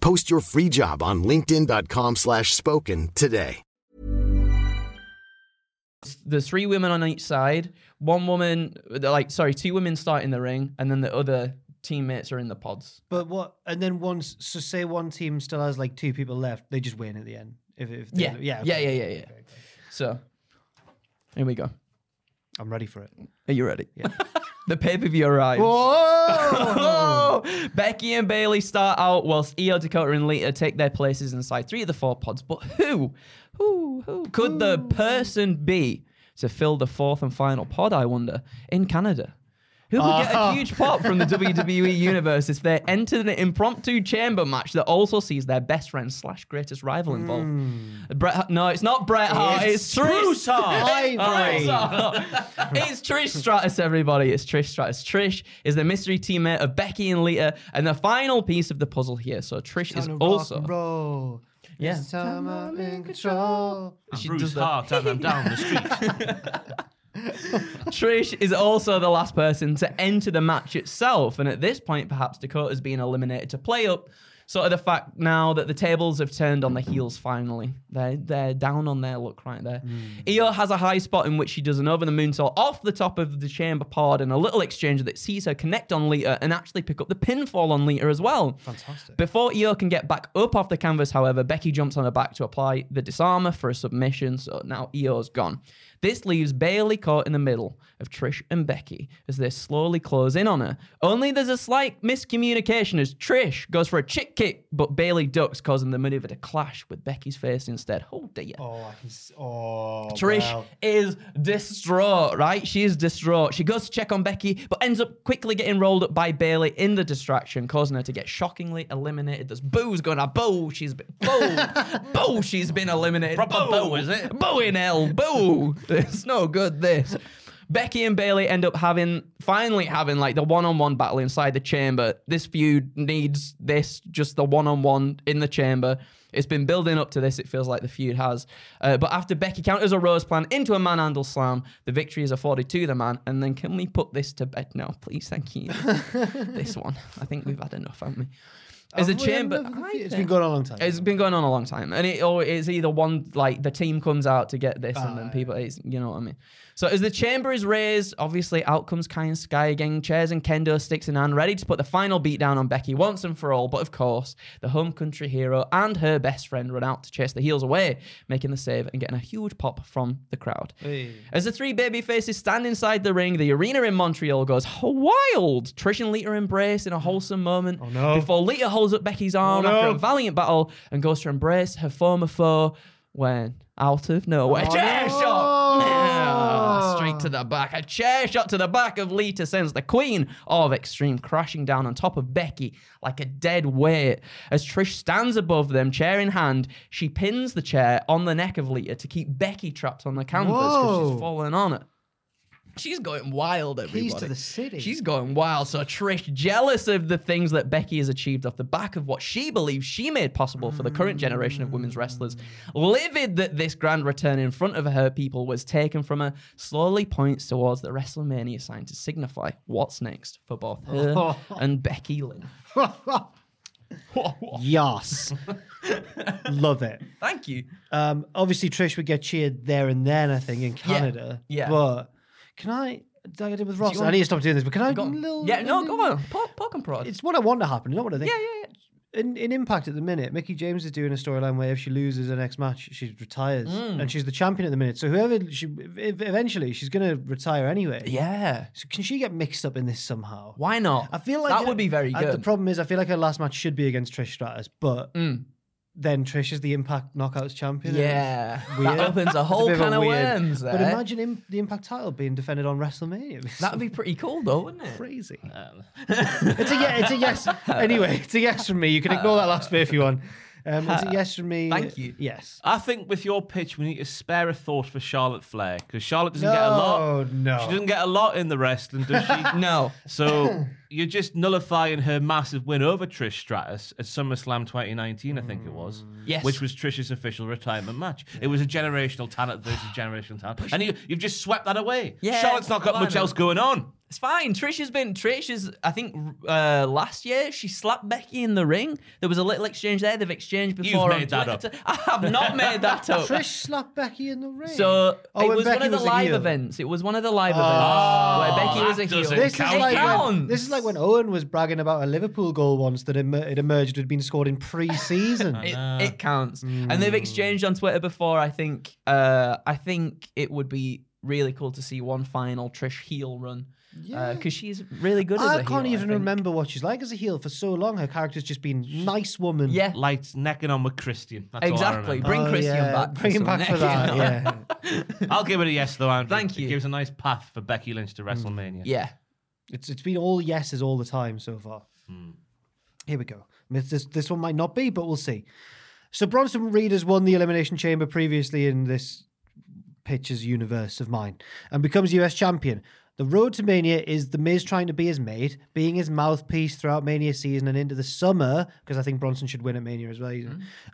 G: Post your free job on linkedin.com slash spoken today.
E: there's three women on each side. One woman, like sorry, two women start in the ring, and then the other teammates are in the pods.
C: But what? And then once, so say one team still has like two people left, they just win at the end. If, if they-
E: Yeah,
C: yeah,
E: yeah,
C: okay.
E: yeah, yeah, yeah. So here we go.
C: I'm ready for it.
E: Are you ready?
C: Yeah.
E: the pay per view arrives.
C: Whoa! Oh!
E: Becky and Bayley start out whilst Io, Dakota, and Lita take their places inside three of the four pods. But who, who, who could the person be to fill the fourth and final pod? I wonder in Canada. Who would get a uh-huh. huge pop from the WWE universe if they entered an impromptu chamber match that also sees their best friend slash greatest rival involved? Hmm. Bret, Hart- no, it's not Bret Hart. It's, Trish.
C: Ivory.
E: Oh, it's Trish Stratus, everybody. It's Trish Stratus. Trish is the mystery teammate of Becky and Lita, and the final piece of the puzzle here. So Trish is
C: Time to rock
E: also. Yeah.
C: This time I'm in control.
E: She
D: Bruce
E: does that.
D: Hart and I'm down the street.
E: Trish is also the last person to enter the match itself, and at this point, perhaps Dakota's being eliminated to play up. Sort of the fact now that the tables have turned on the heels finally. They're, they're down on their luck right there. Hmm. Io has a high spot in which she does an over the moonsault off the top of the chamber pod and a little exchange that sees her connect on Lita and actually pick up the pinfall on Lita as well.
C: Fantastic.
E: Before Io can get back up off the canvas, however, Becky jumps on her back to apply the disarmer for a submission, so now Io's gone. This leaves Bayley caught in the middle of Trish and Becky as they slowly close in on her. Only there's a slight miscommunication as Trish goes for a chick kick, but Bayley ducks, causing the maneuver to clash with Becky's face instead. Oh dear.
C: Oh, I can. s- Oh,
E: Trish is distraught, right? She is distraught. She goes to check on Becky, but ends up quickly getting rolled up by Bayley in the distraction, causing her to get shockingly eliminated. There's boos going on. Boo, she's been boo, boo, she's been eliminated.
D: Proper
E: boo,
D: boo, is it?
E: Boo in hell, boo. It's no good. This. Becky and Bayley end up having finally having like the one-on-one battle inside the chamber. This feud needs this, just the one-on-one in the chamber. It's been building up to this. It feels like the feud has. Uh, but after Becky counters a Rose Plant into a manhandle slam, the victory is afforded to the man. And then can we put this to bed? No, please, thank you. this one. I think we've had enough, haven't we? As a
C: Have
E: chamber,
C: enough of the
E: I
C: feud? Been going on a long time.
E: It's been going on a long time, and it or it's either one like the team comes out to get this, and then people, it's, you know what I mean. So as the chamber is raised, obviously out comes Kai and Sky again, chairs and kendo sticks in hand, ready to put the final beat down on Becky once and for all. But of course, the home country hero and her best friend run out to chase the heels away, making the save and getting a huge pop from the crowd.
C: Hey.
E: As the three baby faces stand inside the ring, the arena in Montreal goes wild. Trish and Lita embrace in a wholesome moment.
C: Oh, no.
E: Before Lita holds up Becky's oh, arm
C: Oh,
E: after a valiant battle and goes to embrace her former foe when out of nowhere.
C: Oh, no.
E: To the back. A chair shot to the back of Lita sends the Queen of Extreme crashing down on top of Becky like a dead weight. As Trish stands above them, chair in hand, she pins the chair on the neck of Lita to keep Becky trapped on the canvas because she's fallen on it. She's going wild, everybody.
C: Keys to the city.
E: She's going wild. So Trish, jealous of the things that Becky has achieved off the back of what she believes she made possible for the current generation of women's wrestlers, livid that this grand return in front of her people was taken from her, slowly points towards the WrestleMania sign to signify what's next for both her and Becky Lynch.
C: Yes. Love it.
E: Thank you.
C: Um, obviously, Trish would get cheered there and then, I think, in Canada.
E: yeah.
C: But can I, like I did with Ross, I
E: want-
C: need to stop doing this, but can I?
E: Go on.
C: little-
E: yeah, no, go on. Poke and prod.
C: It's what I want to happen, not what I think.
E: yeah, yeah, yeah.
C: In, in Impact at the minute, Mickie James is doing a storyline where if she loses her next match, she retires,
E: Mm.
C: and she's the champion at the minute. So whoever she, ev- eventually, she's going to retire anyway.
E: Yeah.
C: So can she get mixed up in this somehow?
E: Why not?
C: I feel like
E: that would be very
C: uh,
E: good.
C: The problem is, I feel like her last match should be against Trish Stratus, but
E: Mm.
C: Then Trish is the Impact Knockouts champion. and
E: Yeah,
C: it's
E: that opens a whole
C: bit of
E: can of
C: weird-
E: worms
C: But imagine im- the Impact title being defended on WrestleMania.
E: That'd be pretty cool, though, wouldn't it?
C: crazy. it's a yeah, it's a yes. Anyway, it's a yes from me. You can ignore that last bit if you want. Um, it's a yes from me.
E: Thank you.
C: Yes.
D: I think with your pitch, we need to spare a thought for Charlotte Flair because Charlotte doesn't get a lot.
C: No, no.
D: She doesn't get a lot in the wrestling, does she?
E: No.
D: So you're just nullifying her massive win over Trish Stratus at SummerSlam 2019, I think it was.
E: Yes.
D: Which was Trish's official retirement match. It was a generational talent versus generational talent. And you, you've just swept that away.
E: Yeah,
D: Charlotte's not got
E: well,
D: much else going on.
E: It's fine. Trish has been. Trish is. I think uh, last year she slapped Becky in the ring. There was a little exchange there. They've exchanged before. on
D: made that
E: Twitter. I have not made that up.
C: Trish slapped Becky in the ring.
E: So
C: Oh,
E: it was
C: Becky
E: one of the live
C: heel.
E: events. It was one of the live
D: Oh,
E: events where Becky was a heel.
D: doesn't
C: this
D: count.
C: is like when,
E: counts.
C: this is like when Owen was bragging about a Liverpool goal once that emer- it emerged had been scored in pre-season.
E: It, it counts, and
C: Mm.
E: they've exchanged on Twitter before. I think. Uh, I think it would be really cool to see one final Trish heel run because she's really good. as
C: I
E: a
C: can't
E: heel,
C: even
E: think.
C: remember what she's like as a heel for so long. Her character's just been nice woman.
E: Yeah,
D: Lights necking on with Christian. That's all I
E: exactly. Bring
C: Oh,
E: Christian
C: yeah.
E: back.
C: Bring him back for that.
E: you know?
C: Yeah.
D: I'll give it a yes, though, Andrew.
E: Thank
D: It
E: you.
D: gives a nice path for Becky Lynch to WrestleMania.
E: yeah.
C: It's it's been all yeses all the time so far. Hmm. Here we go. This this one might not be, but we'll see. So Bronson Reed has won the Elimination Chamber previously in this pitcher's universe of mine and becomes US champion. The road to Mania is The Miz trying to be his mate, being his mouthpiece throughout Mania season and into the summer, because I think Bronson should win at Mania as well,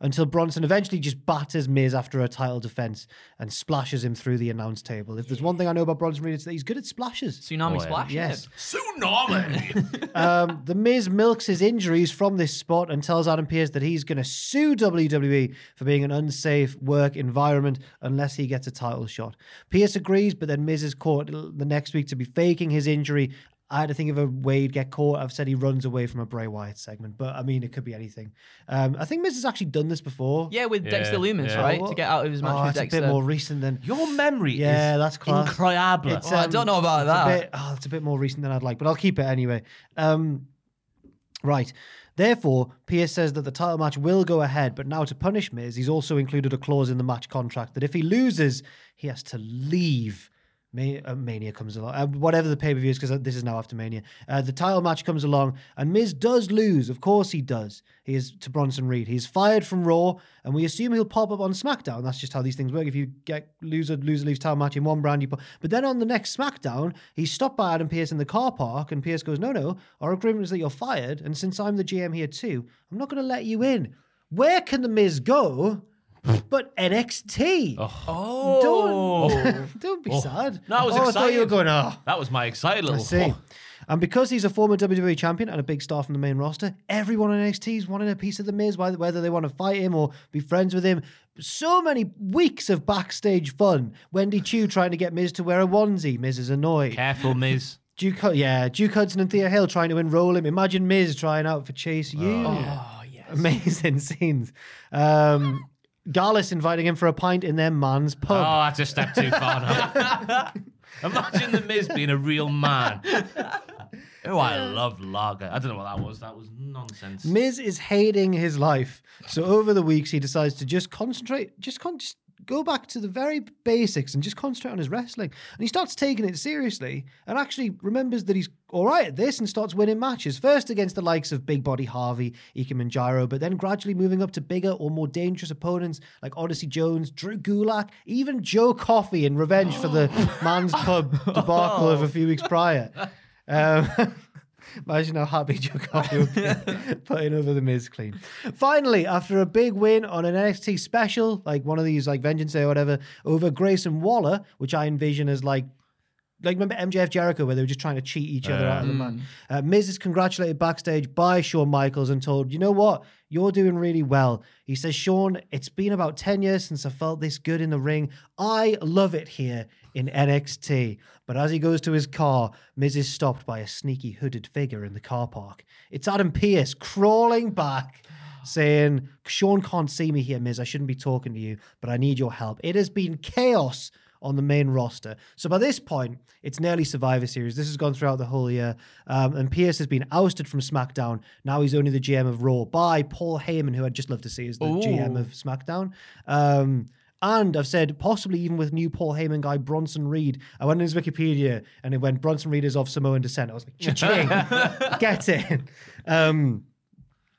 C: until Bronson eventually just batters Miz after a title defense and splashes him through the announce table. If there's one thing I know about Bronson Reed, it's that he's good at splashes.
E: Tsunami
D: Oh, yeah.
E: splash.
C: Yes.
D: Tsunami!
C: Um, the Miz milks his injuries from this spot and tells Adam Pearce that he's going to sue WWE for being an unsafe work environment unless he gets a title shot. Pearce agrees, but then Miz is caught the next week to be faking his injury I had to think of a way he'd get caught. I've said he runs away from a Bray Wyatt segment, but I mean, it could be anything. Um, I think Miz has actually done this before.
E: Yeah, with
D: Yeah,
E: Dexter Lumis,
D: yeah.
E: right?
C: Oh,
E: To get out of his match
C: oh,
E: with
C: it's
E: Dexter.
C: a bit more recent than.
D: Your memory
C: Yeah,
D: is
C: that's class.
D: incroyable.
C: It's,
E: Oh, I don't know about
C: it's
E: that.
C: A bit, oh, it's a bit more recent than I'd like, but I'll keep it anyway. Um, right. Therefore, Pearce says that the title match will go ahead, but now to punish Miz, he's also included a clause in the match contract that if he loses, he has to leave. Ma- uh, Mania comes along, uh, whatever the pay per view is, because this is now after Mania. Uh, the title match comes along, and Miz does lose. Of course, he does. He is to Bronson Reed. He's fired from Raw, and we assume he'll pop up on SmackDown. That's just how these things work. If you get loser loser leaves title match in one brand, you put. But then on the next SmackDown, he's stopped by Adam Pearce in the car park, and Pearce goes, "No, no, our agreement is that you're fired, and since I'm the GM here too, I'm not going to let you in." Where can the Miz go? But NXT.
E: Oh,
C: Don't, don't be sad.
D: No, I was
C: oh, I thought you were
D: excited.
C: going, oh.
D: That was my excited
C: I
D: little.
C: see. And because he's a former WWE champion and a big star from the main roster, everyone on NXT is wanting a piece of the Miz, whether whether they want to fight him or be friends with him. So many weeks of backstage fun. Wendy Choo trying to get Miz to wear a onesie. Miz is annoyed.
D: Careful, Miz.
C: Duke, Hud- yeah, Duke Hudson and Thea Hail trying to enroll him. Imagine Miz trying out for Chase U.
E: oh yes.
C: Amazing scenes. Um, Gallus inviting him for a pint in their man's pub.
D: Oh,
C: pub.
D: that's a step too far now. Imagine the Miz being a real man. Oh, I love lager. I don't know what that was. That was nonsense.
C: Miz is hating his life. So over the weeks, he decides to just concentrate, just, con- just go back to the very basics and just concentrate on his wrestling. And he starts taking it seriously and actually remembers that he's all right at this and starts winning matches. First against the likes of Big Body Javi, Ikemen Jiro, but then gradually moving up to bigger or more dangerous opponents like Odyssey Jones, Drew Gulak, even Joe Coffey in revenge for the man's pub debacle of a few weeks prior. Um, Imagine how happy Joe Coffey would be putting over the Miz clean. Finally, after a big win on an NXT special, like one of these, like Vengeance Day or whatever, over Grayson Waller, which I envision as like like remember MJF Jericho where they were just trying to cheat each other out of the match. Uh, Miz is congratulated backstage by Shawn Michaels and told, you know what, you're doing really well. He says, Shawn, it's been about 10 years since I felt this good in the ring. I love it here in NXT. But as he goes to his car, Miz is stopped by a sneaky hooded figure in the car park. It's Adam Pearce crawling back. Saying, Shawn can't see me here, Miz. I shouldn't be talking to you, but I need your help. It has been chaos on the main roster. So by this point, it's nearly Survivor Series. This has gone throughout the whole year. Um, and Pearce has been ousted from SmackDown. Now he's only the GM of Raw by Paul Heyman, who I'd just love to see as the GM of SmackDown. Um, and I've said possibly even with new Paul Heyman guy Bronson Reed. I went in his Wikipedia and it went Bronson Reed is of Samoan descent. I was like, cha-ching, get it. Um,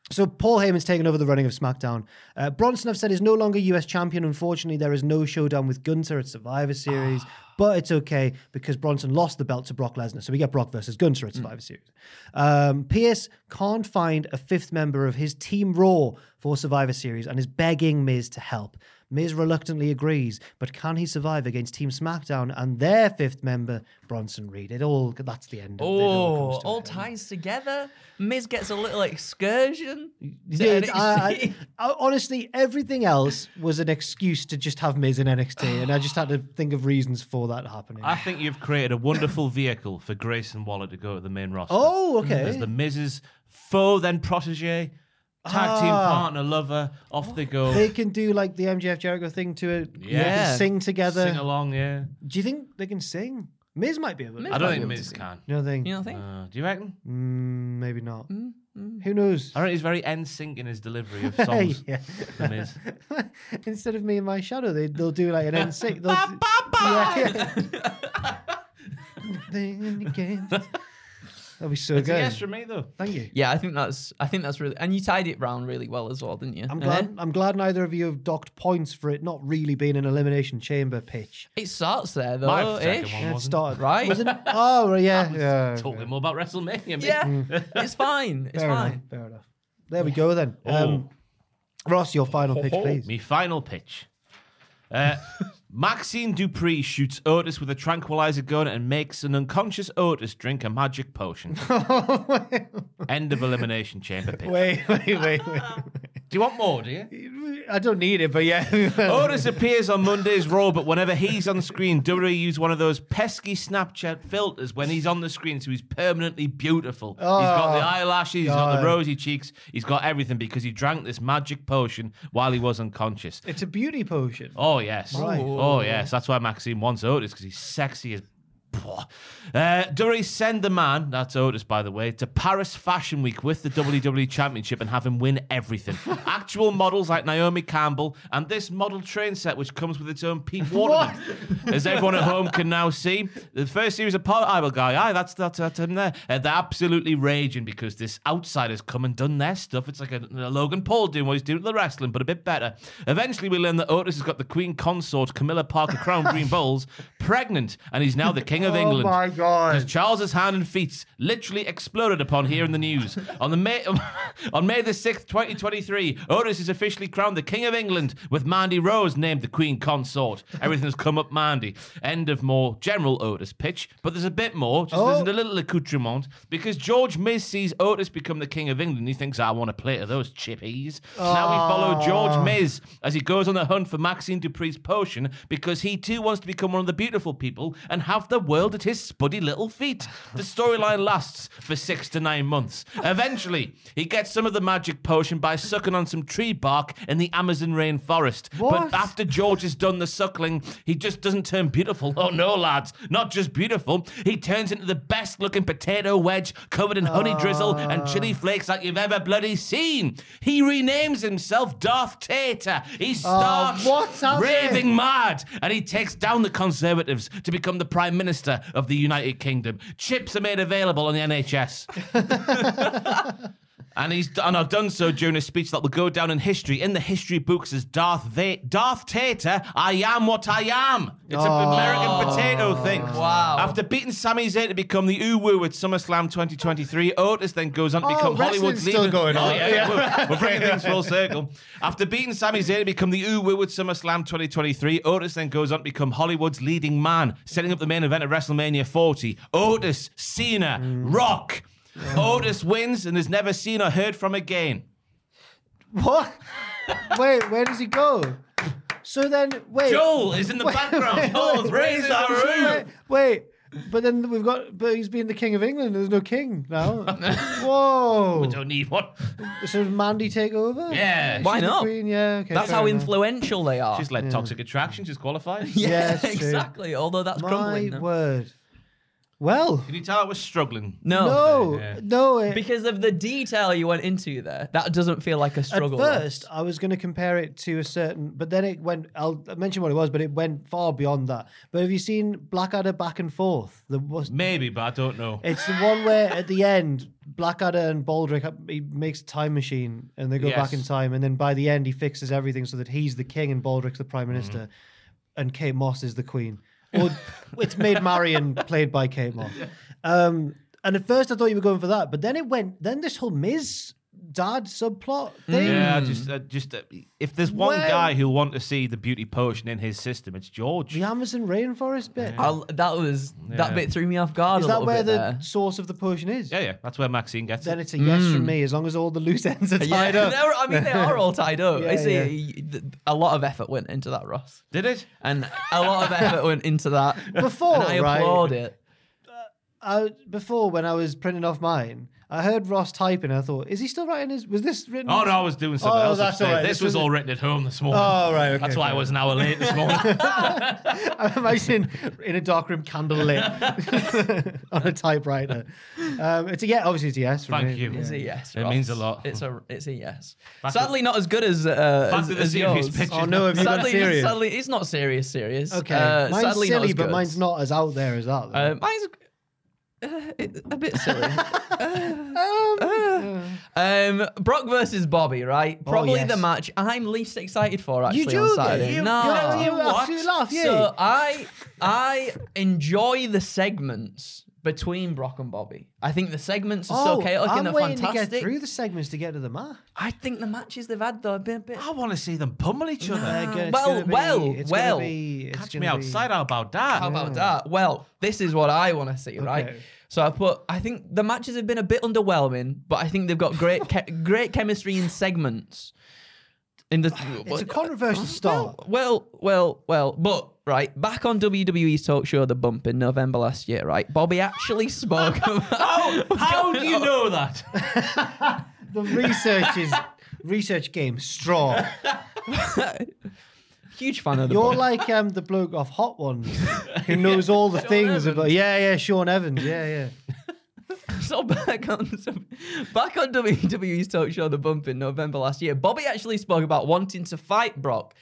C: so Paul Heyman's taken over the running of SmackDown. Uh, Bronson, I've said, is no longer US champion. Unfortunately, there is no showdown with Gunther at Survivor Series, but it's okay because Bronson lost the belt to Brock Lesnar. So we get Brock versus Gunther at Survivor Series. Um, Pearce can't find a fifth member of his Team Raw for Survivor Series and is begging Miz to help. Miz reluctantly agrees, but can he survive against Team SmackDown and their fifth member, Bronson Reed? It all that's the end. of it. It all,
E: Oh,
C: comes
E: all ties together. Miz gets a little excursion. to
C: Yeah,
E: NXT.
C: I, I, I- honestly, everything else was an excuse to just have Miz in NXT, and I just had to think of reasons for that happening.
D: I think you've created a wonderful vehicle for Grayson Waller to go to the main roster.
C: oh, okay.
D: As the Miz's foe, then protege, tag team
C: Ah.
D: partner, lover, off they go.
C: They can do like the MJF Jericho thing to it. They can
D: Yeah.
C: sing together.
D: Sing along, yeah.
C: Do you think they can sing? Miz might be able to.
E: Miz
D: I don't think
E: be able to
D: Miz
E: sing.
D: can.
C: You don't think?
E: You don't think?
D: Uh, do you reckon?
C: Mm, maybe not. Who knows?
D: I reckon he's very end sync in his delivery of songs.
C: yeah.
D: The Miz.
C: Instead of me and my shadow, they, they'll do like an NSYNC. They'll do- yeah, yeah. Thing again. That'll be so
D: It's a
C: good.
D: yes from me though.
C: Thank you.
E: Yeah, I think that's. I think that's really. And you tied it round really well as well, didn't you?
C: I'm
E: Uh-huh.
C: glad. I'm glad neither of you have docked points for it not really being an elimination chamber pitch.
E: It starts there though.
D: My second
E: ish.
D: one
C: Yeah, it
D: wasn't.
C: started
E: Right.
C: Wasn't it? Oh, right, yeah, yeah.
D: Talking more about WrestleMania. mate.
E: Yeah, it's fine. It's
C: Fair
E: fine.
C: enough. Fair enough. There we go then. Um, Ross, your final pitch, please.
D: Me final pitch. Uh, Maxxine Dupri shoots Otis with a tranquilizer gun and makes an unconscious Otis drink a magic potion. End of elimination chamber.
C: Wait, wait, wait, wait.
D: Do you want more, do you?
C: I don't need it, but yeah.
D: Otis appears on Monday's Raw, but whenever he's on screen, WWE use one of those pesky Snapchat filters when he's on the screen, so he's permanently beautiful. he's got the
C: Oh,
D: eyelashes, he's got the rosy cheeks, he's got everything because he drank this magic potion while he was unconscious.
C: It's a beauty potion.
D: Oh yes,
C: Right.
D: oh yes. That's why Maxine wants Otis because he's sexy as. Uh, Dury send the man, that's Otis by the way, to Paris Fashion Week with the WWE Championship and have him win everything. Actual models like Naomi Campbell and this model train set which comes with its own Pete Waterman. As everyone at home can now see, the first series of Paul Ibel guy, aye, that's, that's, that's him there. Uh, they're absolutely raging because this outsider's come and done their stuff. It's like a, a Logan Paul doing what he's doing to the wrestling, but a bit better. Eventually, we learn that Otis has got the Queen Consort Camilla Parker Crown Green Bowls pregnant, and he's now the King of
C: Oh
D: England.
C: my God.
D: Because Charles's hand and feet literally exploded upon hearing the news. on the May on May the sixth, twenty twenty three, Otis is officially crowned the King of England, with Mandy Rose named the Queen Consort. Everything's come up Mandy. End of more general Otis pitch, but there's a bit more. Just
C: Oh.
D: there's a little accoutrement because George Miz sees Otis become the King of England. He thinks, I want a plate of those chippies. So now we follow George Miz as he goes on the hunt for Maxxine Dupri's potion because he too wants to become one of the beautiful people and have the world at his spuddy little feet. The storyline lasts for six to nine months. Eventually, he gets some of the magic potion by sucking on some tree bark in the Amazon rainforest.
C: What?
D: But after George has done the suckling, he just doesn't turn beautiful. Oh no, lads, not just beautiful. He turns into the best looking potato wedge covered in honey drizzle and chili ah. flakes like you've ever bloody seen. He renames himself Darth Tater. He ah, starts
C: what's happening?
D: raving mad and he takes down the Conservatives to become the Prime Minister of the United Kingdom. Chips are made available on the NHS. And he's and I've done so during a speech that will go down in history, in the history books as Darth Va- Darth Tater. I am what I am. It's an oh. American potato thing.
E: Wow.
D: After beating Sami Zayn to become the Uwu at SummerSlam 2023, Otis then goes on to
C: Oh,
D: become Hollywood's
C: wrestling's still
D: leading-
C: going on.
D: Oh, yeah, We're, we're bringing things full circle. After beating Sami Zayn to become the Uwu at SummerSlam 2023, Otis then goes on to become Hollywood's leading man, setting up the main event at WrestleMania 40. Otis, Cena, mm. Rock. Otis wins and is never seen or heard from again.
C: What? wait, where does he go? So then, wait.
D: Joel is in the background. Joel's raised our
C: wait,
D: roof.
C: wait, but then we've got, but he's being the king of England. There's no king now. Whoa.
D: We don't need one.
C: So does Mandy take over?
D: Yeah.
E: Why
C: She's the
E: not?
C: queen, Yeah. Okay.
E: That's
C: fair
E: how
C: enough.
E: influential they are.
D: She's led Toxic Attraction. She's qualified.
E: yeah,
C: Yeah, it's true.
E: exactly. Although that's
C: My
E: crumbling. now.
C: word. Well,
D: Can you tell I was struggling?
E: No.
C: no,
D: Yeah.
C: no. It,
E: Because of the detail you went into there, that doesn't feel like a
C: At
E: struggle.
C: first, I was going to compare it to a certain, but then it went. I'll mention what it was, but it went far beyond that. But have you seen Blackadder back and forth? The was
D: Maybe, but I don't know.
C: it's the one where at the end, Blackadder and Baldrick uh, he makes a time machine and they go back in time, and then by the end, he fixes everything so that he's the king and Baldrick's the prime minister,
D: Mm-hmm.
C: and Kate Moss is the queen. Or it's Maid Marian played by Kate Moss. Um, and at first, I thought you were going for that, but then it went. Then this whole Miz dad subplot thing.
D: Yeah, just, uh, just uh, if there's one
C: Well-
D: guy who'll want to see the beauty potion in his system, it's George.
C: The Amazon rainforest bit.
E: I'll, that was that bit threw me off guard
C: Is
E: a
C: that
E: little
C: where
E: bit
C: the
E: there.
C: source of the potion is?
D: Yeah, yeah, that's where Maxine gets it.
C: Then
D: it.
C: it's a yes from me, as long as all the loose ends are
E: Yeah,
C: tied up.
E: they're- I mean, they are all tied up.
C: Yeah,
E: I see
C: yeah.
E: th- a lot of effort went into that, Ross,
D: Did it?
E: and a lot of effort went into that.
C: Before,
E: and I
C: right?
E: applaud it.
C: I, before, when I was printing off mine, I heard Ross typing. I thought, is he still writing his? Was this written?
D: Oh no, I was doing something
C: Oh,
D: else.
C: that's
D: upstairs.
C: all right.
D: This
C: This
D: was
C: was-
D: all written at home this morning.
C: Oh, right, okay,
D: That's why I was an hour late this morning.
C: I'm imagining in a dark room, candle lit on a typewriter. Um, it's a yeah, obviously it's a yes.
D: Thank
C: me.
D: you.
E: It's a yes.
D: It means a lot.
E: It's a it's a yes.
D: Back to-
E: sadly, not as good as uh, as, as yours.
D: picture.
C: Oh no, have you
E: Sadly,
C: serious?
E: sadly, it's not serious. Serious.
C: Okay,
E: Uh,
C: mine's
E: sadly, not
C: silly,
E: as
C: but
E: good.
C: mine's not as out there as that.
E: Uh, mine's uh, it- a bit silly. um, Brock versus Bobby, right? Probably
C: Oh, yes.
E: the match I'm least excited for actually
C: you
E: on
C: joking?
E: Saturday.
C: You,
E: no,
C: you, you absolutely laugh, yeah.
E: so I I enjoy the segments between Brock and Bobby. I think the segments are so oh, chaotic
C: Oh, I'm
E: and they're
C: waiting
E: fantastic.
C: to get through the segments to get to the match.
E: I think the matches they've had though have been a bit.
D: I want to see them pummel each other.
C: It's
E: well,
C: gonna be-
E: well,
C: it's
E: well.
C: Gonna be, it's
D: Catch
C: gonna
D: me
C: be-
D: outside. How about that?
E: How about that? Well, this is what I want to see, right?
C: Okay.
E: So I put. I think the matches have been a bit underwhelming, but I think they've got great, che- great chemistry in segments. In the
C: It's a controversial start.
E: Well, well, well, but right back on WWE's talk show, The Bump in November last year, right? Bobby actually spoke about
D: How, how do you know that?
C: The research is research game strong.
E: huge fan of the
C: You're
E: Bump.
C: like um, the bloke off Hot Ones who knows all the things about. Yeah, yeah, Sean Evans. Yeah, yeah.
E: So back on so back on WWE's talk show, The Bump in November last year, Bobby actually spoke about wanting to fight Brock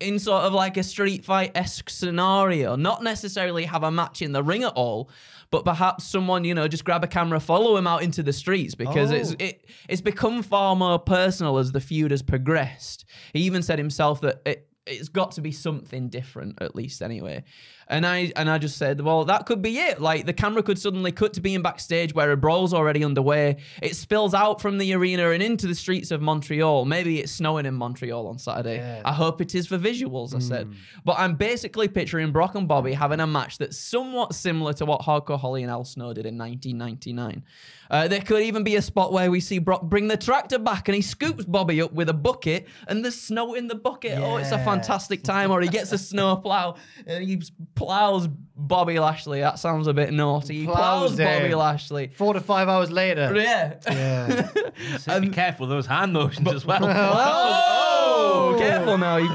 E: in sort of like a street fight esque scenario, not necessarily have a match in the ring at all, but perhaps someone you know just grab a camera, follow him out into the streets because it's
C: Oh.
E: it it's become far more personal as the feud has progressed. He even said himself that it. It's got to be something different, at least anyway. And I and I just said, well, that could be it. Like the camera could suddenly cut to being backstage where a brawl's already underway. It spills out from the arena and into the streets of Montreal. Maybe it's snowing in Montreal on Saturday. I hope it is for visuals. I said, but I'm basically picturing Brock and Bobby having a match that's somewhat similar to what Hardcore Holly and Al Snow did in 1999. Uh, there could even be a spot where we see Brock bring the tractor back and he scoops Bobby up with a bucket and there's snow in the bucket. Oh, it's a. fantastic time. Or he gets a snow plow and he plows Bobby Lashley. That sounds a bit naughty. He plows,
C: Plows
E: Bobby. Lashley.
C: Four to five hours later.
E: Yeah.
C: Yeah.
D: So be careful of those hand motions as well.
E: Oh, oh, careful now. You-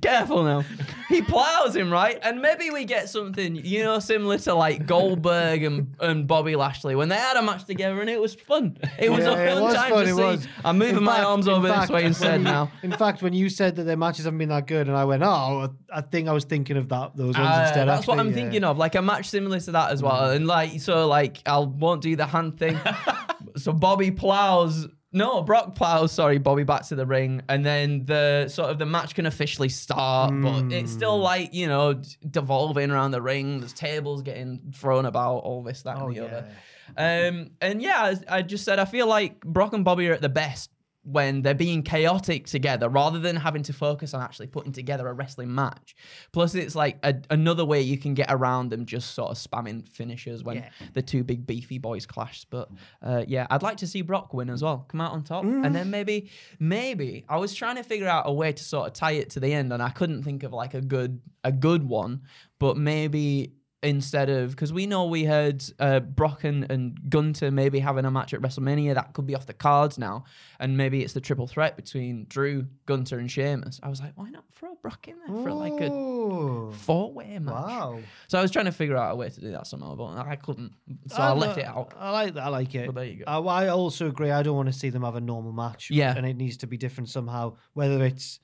E: careful now. He plows him, right? And maybe we get something, you know, similar to like Goldberg and, and Bobby Lashley when they had a match together and it was fun. It was
C: Yeah,
E: a fun
C: was
E: time
C: fun,
E: to see.
C: was.
E: I'm moving
C: In
E: my
C: fact-
E: arms over
C: fact,
E: this way instead
C: you-
E: now.
C: In fact, when you said that their matches haven't been that good, and I went, "Oh, I think I was thinking of that those ones
E: Uh,
C: instead."
E: that's what I'm
C: yeah.
E: thinking of, like a match similar to that as well. And like, so like, I won't do the hand thing. so Bobby plows. No, Brock plows. Sorry, Bobby back to the ring, and then the sort of the match can officially start. But it's still
C: Hmm.
E: like you know devolving around the ring. There's tables getting thrown about, all this, that,
C: Oh,
E: and the
C: yeah.
E: other. Um, and yeah, I, I just said I feel like Brock and Bobby are at the best when they're being chaotic together rather than having to focus on actually putting together a wrestling match. Plus, it's like a, another way you can get around them just sort of spamming finishers when
C: Yeah.
E: the two big beefy boys clash. But uh, yeah, I'd like to see Brock win as well, come out on top, and then maybe, maybe I was trying to figure out a way to sort of tie it to the end, and I couldn't think of like a good a good one, but maybe instead of because we know we had uh, Brock and, and Gunther maybe having a match at WrestleMania that could be off the cards now, and maybe it's the triple threat between Drew, Gunther, and Sheamus. I was like, why not throw Brock in there for like a four way match?
C: Wow.
E: So I was trying to figure out a way to do that somehow, but I couldn't, so I, left it out.
C: I like that. I like it.
E: But there you go.
C: I, I also agree. I don't want to see them have a normal match.
E: Yeah.
C: and it needs to be different somehow. Whether it's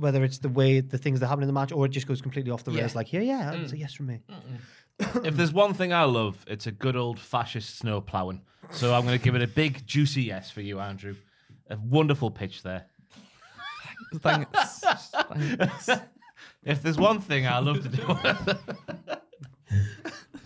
C: whether it's the way the things that happen in the match, or it just goes completely off the rails.
E: Yeah.
C: Like, yeah, yeah, that's a mm. yes from me.
D: if there's one thing I love, it's a good old fascist snow ploughing. So I'm going to give it a big, juicy yes for you, Andrew. A wonderful pitch there.
E: Thanks. Thanks.
D: If there's one thing I love to do,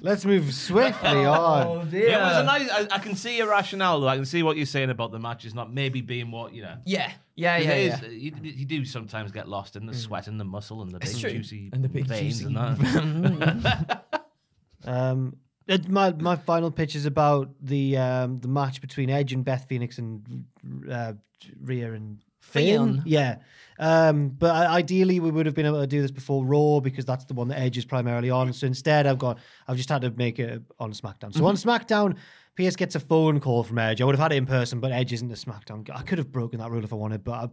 C: Let's move swiftly
E: Oh,
C: on.
E: dear.
D: it was a nice. I, I can see your rationale, though. I can see what you're saying about the match matches not maybe being what you know.
E: Yeah, yeah, yeah, yeah.
D: You, you do sometimes get lost in the sweat and the muscle and the big
E: It's
D: juicy
E: And the big
D: veins
E: juicy
D: and that.
C: Um, it, my my final pitch is about the um the match between Edge and Beth Phoenix and uh, Rhea and Finn.
E: Finn.
C: Yeah. Um, but I, ideally we would have been able to do this before Raw because that's the one that Edge is primarily on. So instead, I've got I've just had to make it on SmackDown. So on SmackDown. PS gets a phone call from Edge. I would have had it in person, but Edge isn't a SmackDown. Guy. I could have broken that rule if I wanted, but I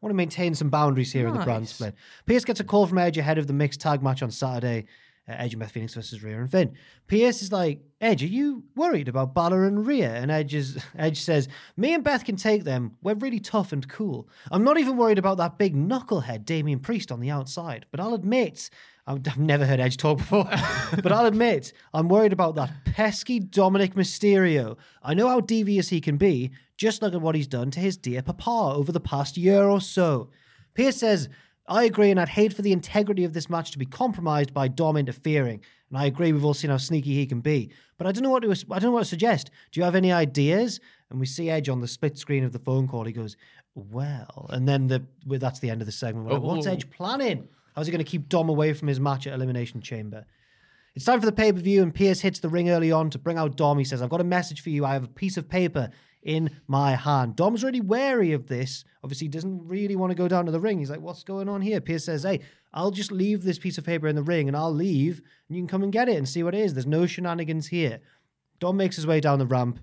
C: want to maintain some boundaries here in the brand split. Pearce gets a call from Edge ahead of the mixed tag match on Saturday. Uh, Edge and Beth Phoenix versus Rhea and Finn. Pearce is like, Edge, are you worried about Balor and Rhea? And Edge, is, Edge says, Me and Beth can take them. We're really tough and cool. I'm not even worried about that big knucklehead Damian Priest on the outside, but I'll admit, I've never heard Edge talk before, but I'll admit, I'm worried about that pesky Dominic Mysterio. I know how devious he can be. Just look at what he's done to his dear papa over the past year or so. Pearce says, I agree, and I'd hate for the integrity of this match to be compromised by Dom interfering. And I agree, we've all seen how sneaky he can be. But I don't know what to I don't know what to suggest. Do you have any ideas? And we see Edge on the split screen of the phone call. He goes, "Well," and then the well, that's the end of the segment. Like, What's
E: Oh.
C: Edge planning? How's he going to keep Dom away from his match at Elimination Chamber? It's time for the pay per view, and Pearce hits the ring early on to bring out Dom. He says, I've got a message for you. I have a piece of paper in my hand. Dom's really wary of this. Obviously, he doesn't really want to go down to the ring. He's like, what's going on here? Pearce says, hey, I'll just leave this piece of paper in the ring and I'll leave and you can come and get it and see what it is. There's no shenanigans here. Dom makes his way down the ramp,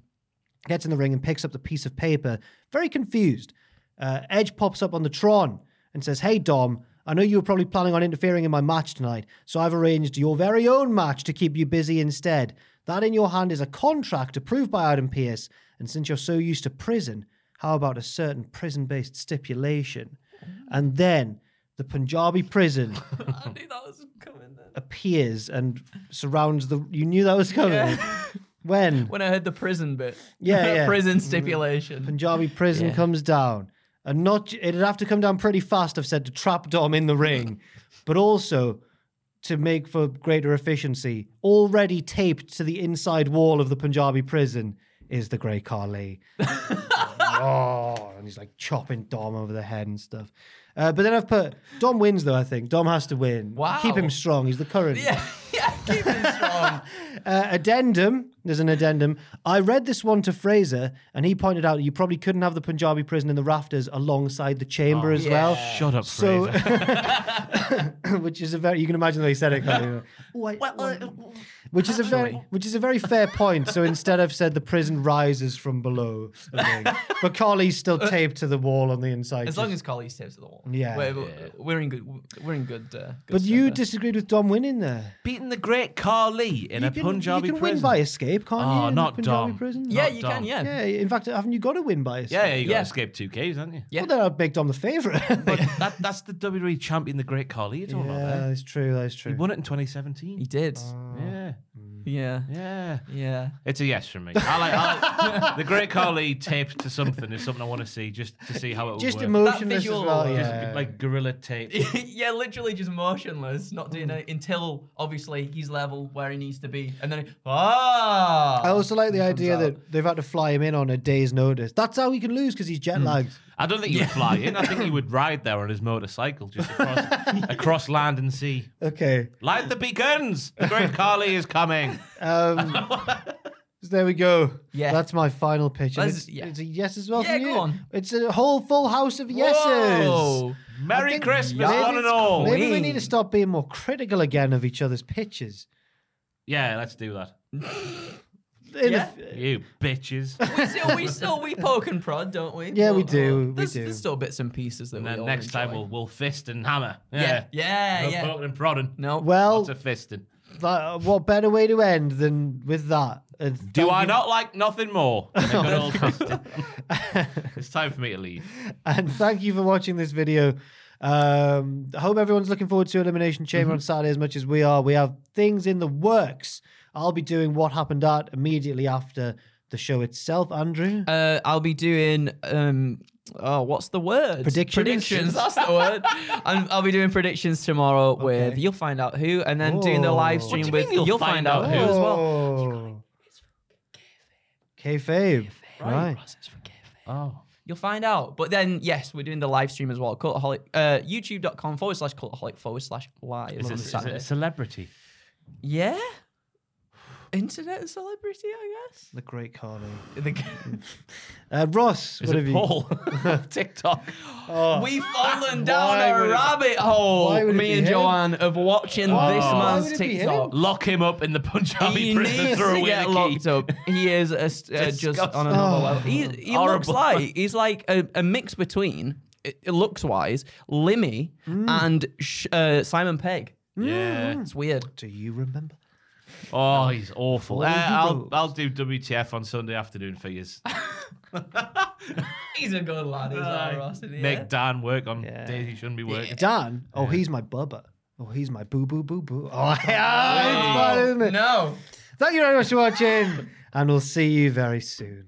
C: gets in the ring and picks up the piece of paper, very confused. Uh, Edge pops up on the Tron and says, Hey, Dom, I know you were probably planning on interfering in my match tonight, so I've arranged your very own match to keep you busy instead. That in your hand is a contract approved by Adam Pearce, and since you're so used to prison, how about a certain prison based stipulation? And then the Punjabi prison
E: I knew that was coming then.
C: appears and surrounds the. You knew that was coming. When?
E: When I heard the prison bit.
C: Yeah, yeah.
E: prison mm. stipulation.
C: Punjabi prison
E: Yeah.
C: comes down. And not it'd have to come down pretty fast, I've said, to trap Dom in the ring, but also to make for greater efficiency, already taped to the inside wall of the Punjabi prison is the Great Khali. oh, and he's like chopping Dom over the head and stuff. Uh, but then I've put Dom wins though. I think Dom has to win.
E: Wow.
C: keep him strong. He's the current.
E: Yeah, yeah, keep him strong.
C: Uh, addendum. There's an addendum. I read this one to Fraser, and he pointed out you probably couldn't have the Punjabi prison in the rafters alongside the chamber as well.
D: Shut up,
C: So,
D: Fraser.
C: which is a very you can imagine the way he said it. can't you? Wait, which is a very which is a very fair point. So instead, I've said the prison rises from below, I think. but Khali's still taped to the wall on the inside.
E: As long
C: just-
E: as Khali taped to the wall.
C: Yeah.
E: We're, we're in good. We're in good. Uh, good
C: but you
E: there.
C: disagreed with Dom winning there.
D: Beating the great Khali in
C: you
D: a
C: can,
D: Punjabi
C: you can
D: prison.
C: win by escape, can't
D: Oh,
C: you? in
D: not
C: the Punjabi
D: Dom.
C: prison.
E: Yeah,
D: Not
E: you
D: Dom.
E: can. Yeah.
C: Yeah, in fact, haven't you got to win by escape?
D: Yeah, yeah, you got
E: Yeah.
D: to escape two Ks, haven't you?
E: Yeah.
C: Well, then I'd make Dom the favourite.
D: But that, that's the WWE champion, the great Khali. You don't know
C: yeah,
D: that.
C: that's true. That's true.
D: He won it in 2017.
E: He did.
D: yeah, Mm.
E: yeah.
D: yeah.
E: Yeah.
D: It's a yes from me. I like, I like the Great Khali taped to something is something I want to see just to see how it would
C: Just
D: work.
C: emotionless as
E: visual
C: well.
E: is
C: Yeah.
D: like gorilla tape.
E: yeah, literally just motionless, not doing mm. it until obviously he's level where he needs to be, and then he, ah.
C: I also like the idea
E: out.
C: that they've had to fly him in on a day's notice. That's how he can lose because he's jet mm. lagged.
D: I don't think he would fly in. I think he would ride there on his motorcycle just across, across land and sea.
C: Okay.
D: Light the beacons! The Great Khali is coming.
C: Um, so there we go.
E: Yeah.
C: That's my final pitch. And
E: Let's-
C: it's,
E: yeah.
C: it's a yes as well
E: Yeah,
C: from you.
E: go on.
C: It's a whole full house of yeses.
E: Whoa.
D: Merry
C: think
D: Christmas,
C: maybe
D: one and
C: it's-
D: all.
C: Maybe we need to stop being more critical again of each other's pitches.
D: Yeah, let's do that.
C: In
E: Yeah.
C: the-
D: You bitches.
E: we still, we still, we poke and prod, don't we?
C: Yeah, we do, we
E: there's,
C: do.
E: There's still bits and pieces that
D: And
E: we
D: then
E: all
D: next time
E: enjoy.
D: we'll we'll fist and hammer.
E: Yeah, yeah,
D: No
E: yeah.
D: poking and prodding.
E: No.
C: well,
D: Lots of fisting.
C: that, what better way to end than with that? And
D: Do
C: thank
D: I
C: you-
D: not like nothing more than a good old fisting? it's time for me to leave.
C: and thank you for watching this video. Um, I hope everyone's looking forward to Elimination Chamber on Saturday as much as we are. We have things in the works. I'll be doing what happened at immediately after the show itself. Andrew,
E: Uh, I'll be doing um. Oh, what's the word?
C: Predictions?
E: Predictions. That's the word. I'm, I'll be doing predictions tomorrow with you'll find out who, and then doing the live stream
D: you
E: with
D: you'll
E: you'll
D: find
E: out
D: out
E: who as well.
C: Kayfabe. Right.
D: Oh.
E: You'll find out. But then, yes, we're doing the live stream as well. Cultaholic, uh, youtube.com forward slash cultaholic forward slash live.
D: Is it, is it a celebrity?
E: yeah? Internet celebrity, I guess?
C: The great Carney.
E: The-
C: Uh, Ross,
D: Is
C: what have you?
D: Paul? TikTok.
E: We've fallen down a rabbit hole,
C: why would it
E: me and
C: him?
E: Joanne, of watching
C: Why-
E: this man's
C: it him?
E: TikTok.
D: Lock him up in the Punjabi
E: He
D: prison and
E: needs
D: throw
E: to
D: away
E: get
D: the key.
E: locked up. He is a, uh, just on another
C: Oh.
E: level. He, he looks like he's like a, a mix between, looks wise, Limmy and sh- uh, Simon Pegg.
D: Yeah.
E: It's weird.
C: Do you remember?
D: Oh, he's awful. Uh, I'll,
C: do?
D: I'll do WTF on Sunday afternoon for you.
E: He's a good lad, is that Ross? in the
D: Make
E: end?
D: Dan work on
C: Yeah.
D: days he shouldn't be working.
C: Dan? Oh, he's my bubba. Oh, he's my boo boo boo boo. Oh, yeah, it's fun, isn't it?
E: No.
C: Thank you very much for watching, and we'll see you very soon.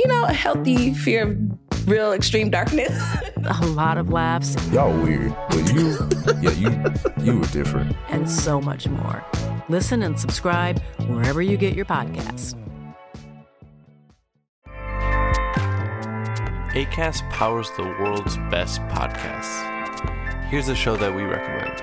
H: you know, a healthy fear of real extreme darkness.
B: A lot of laughs
I: Y'all weird, but you, yeah, you, you were different.
B: and so much more. Listen and subscribe wherever you get your podcasts.
J: ACAST powers the world's best podcasts. Here's a show that we recommend.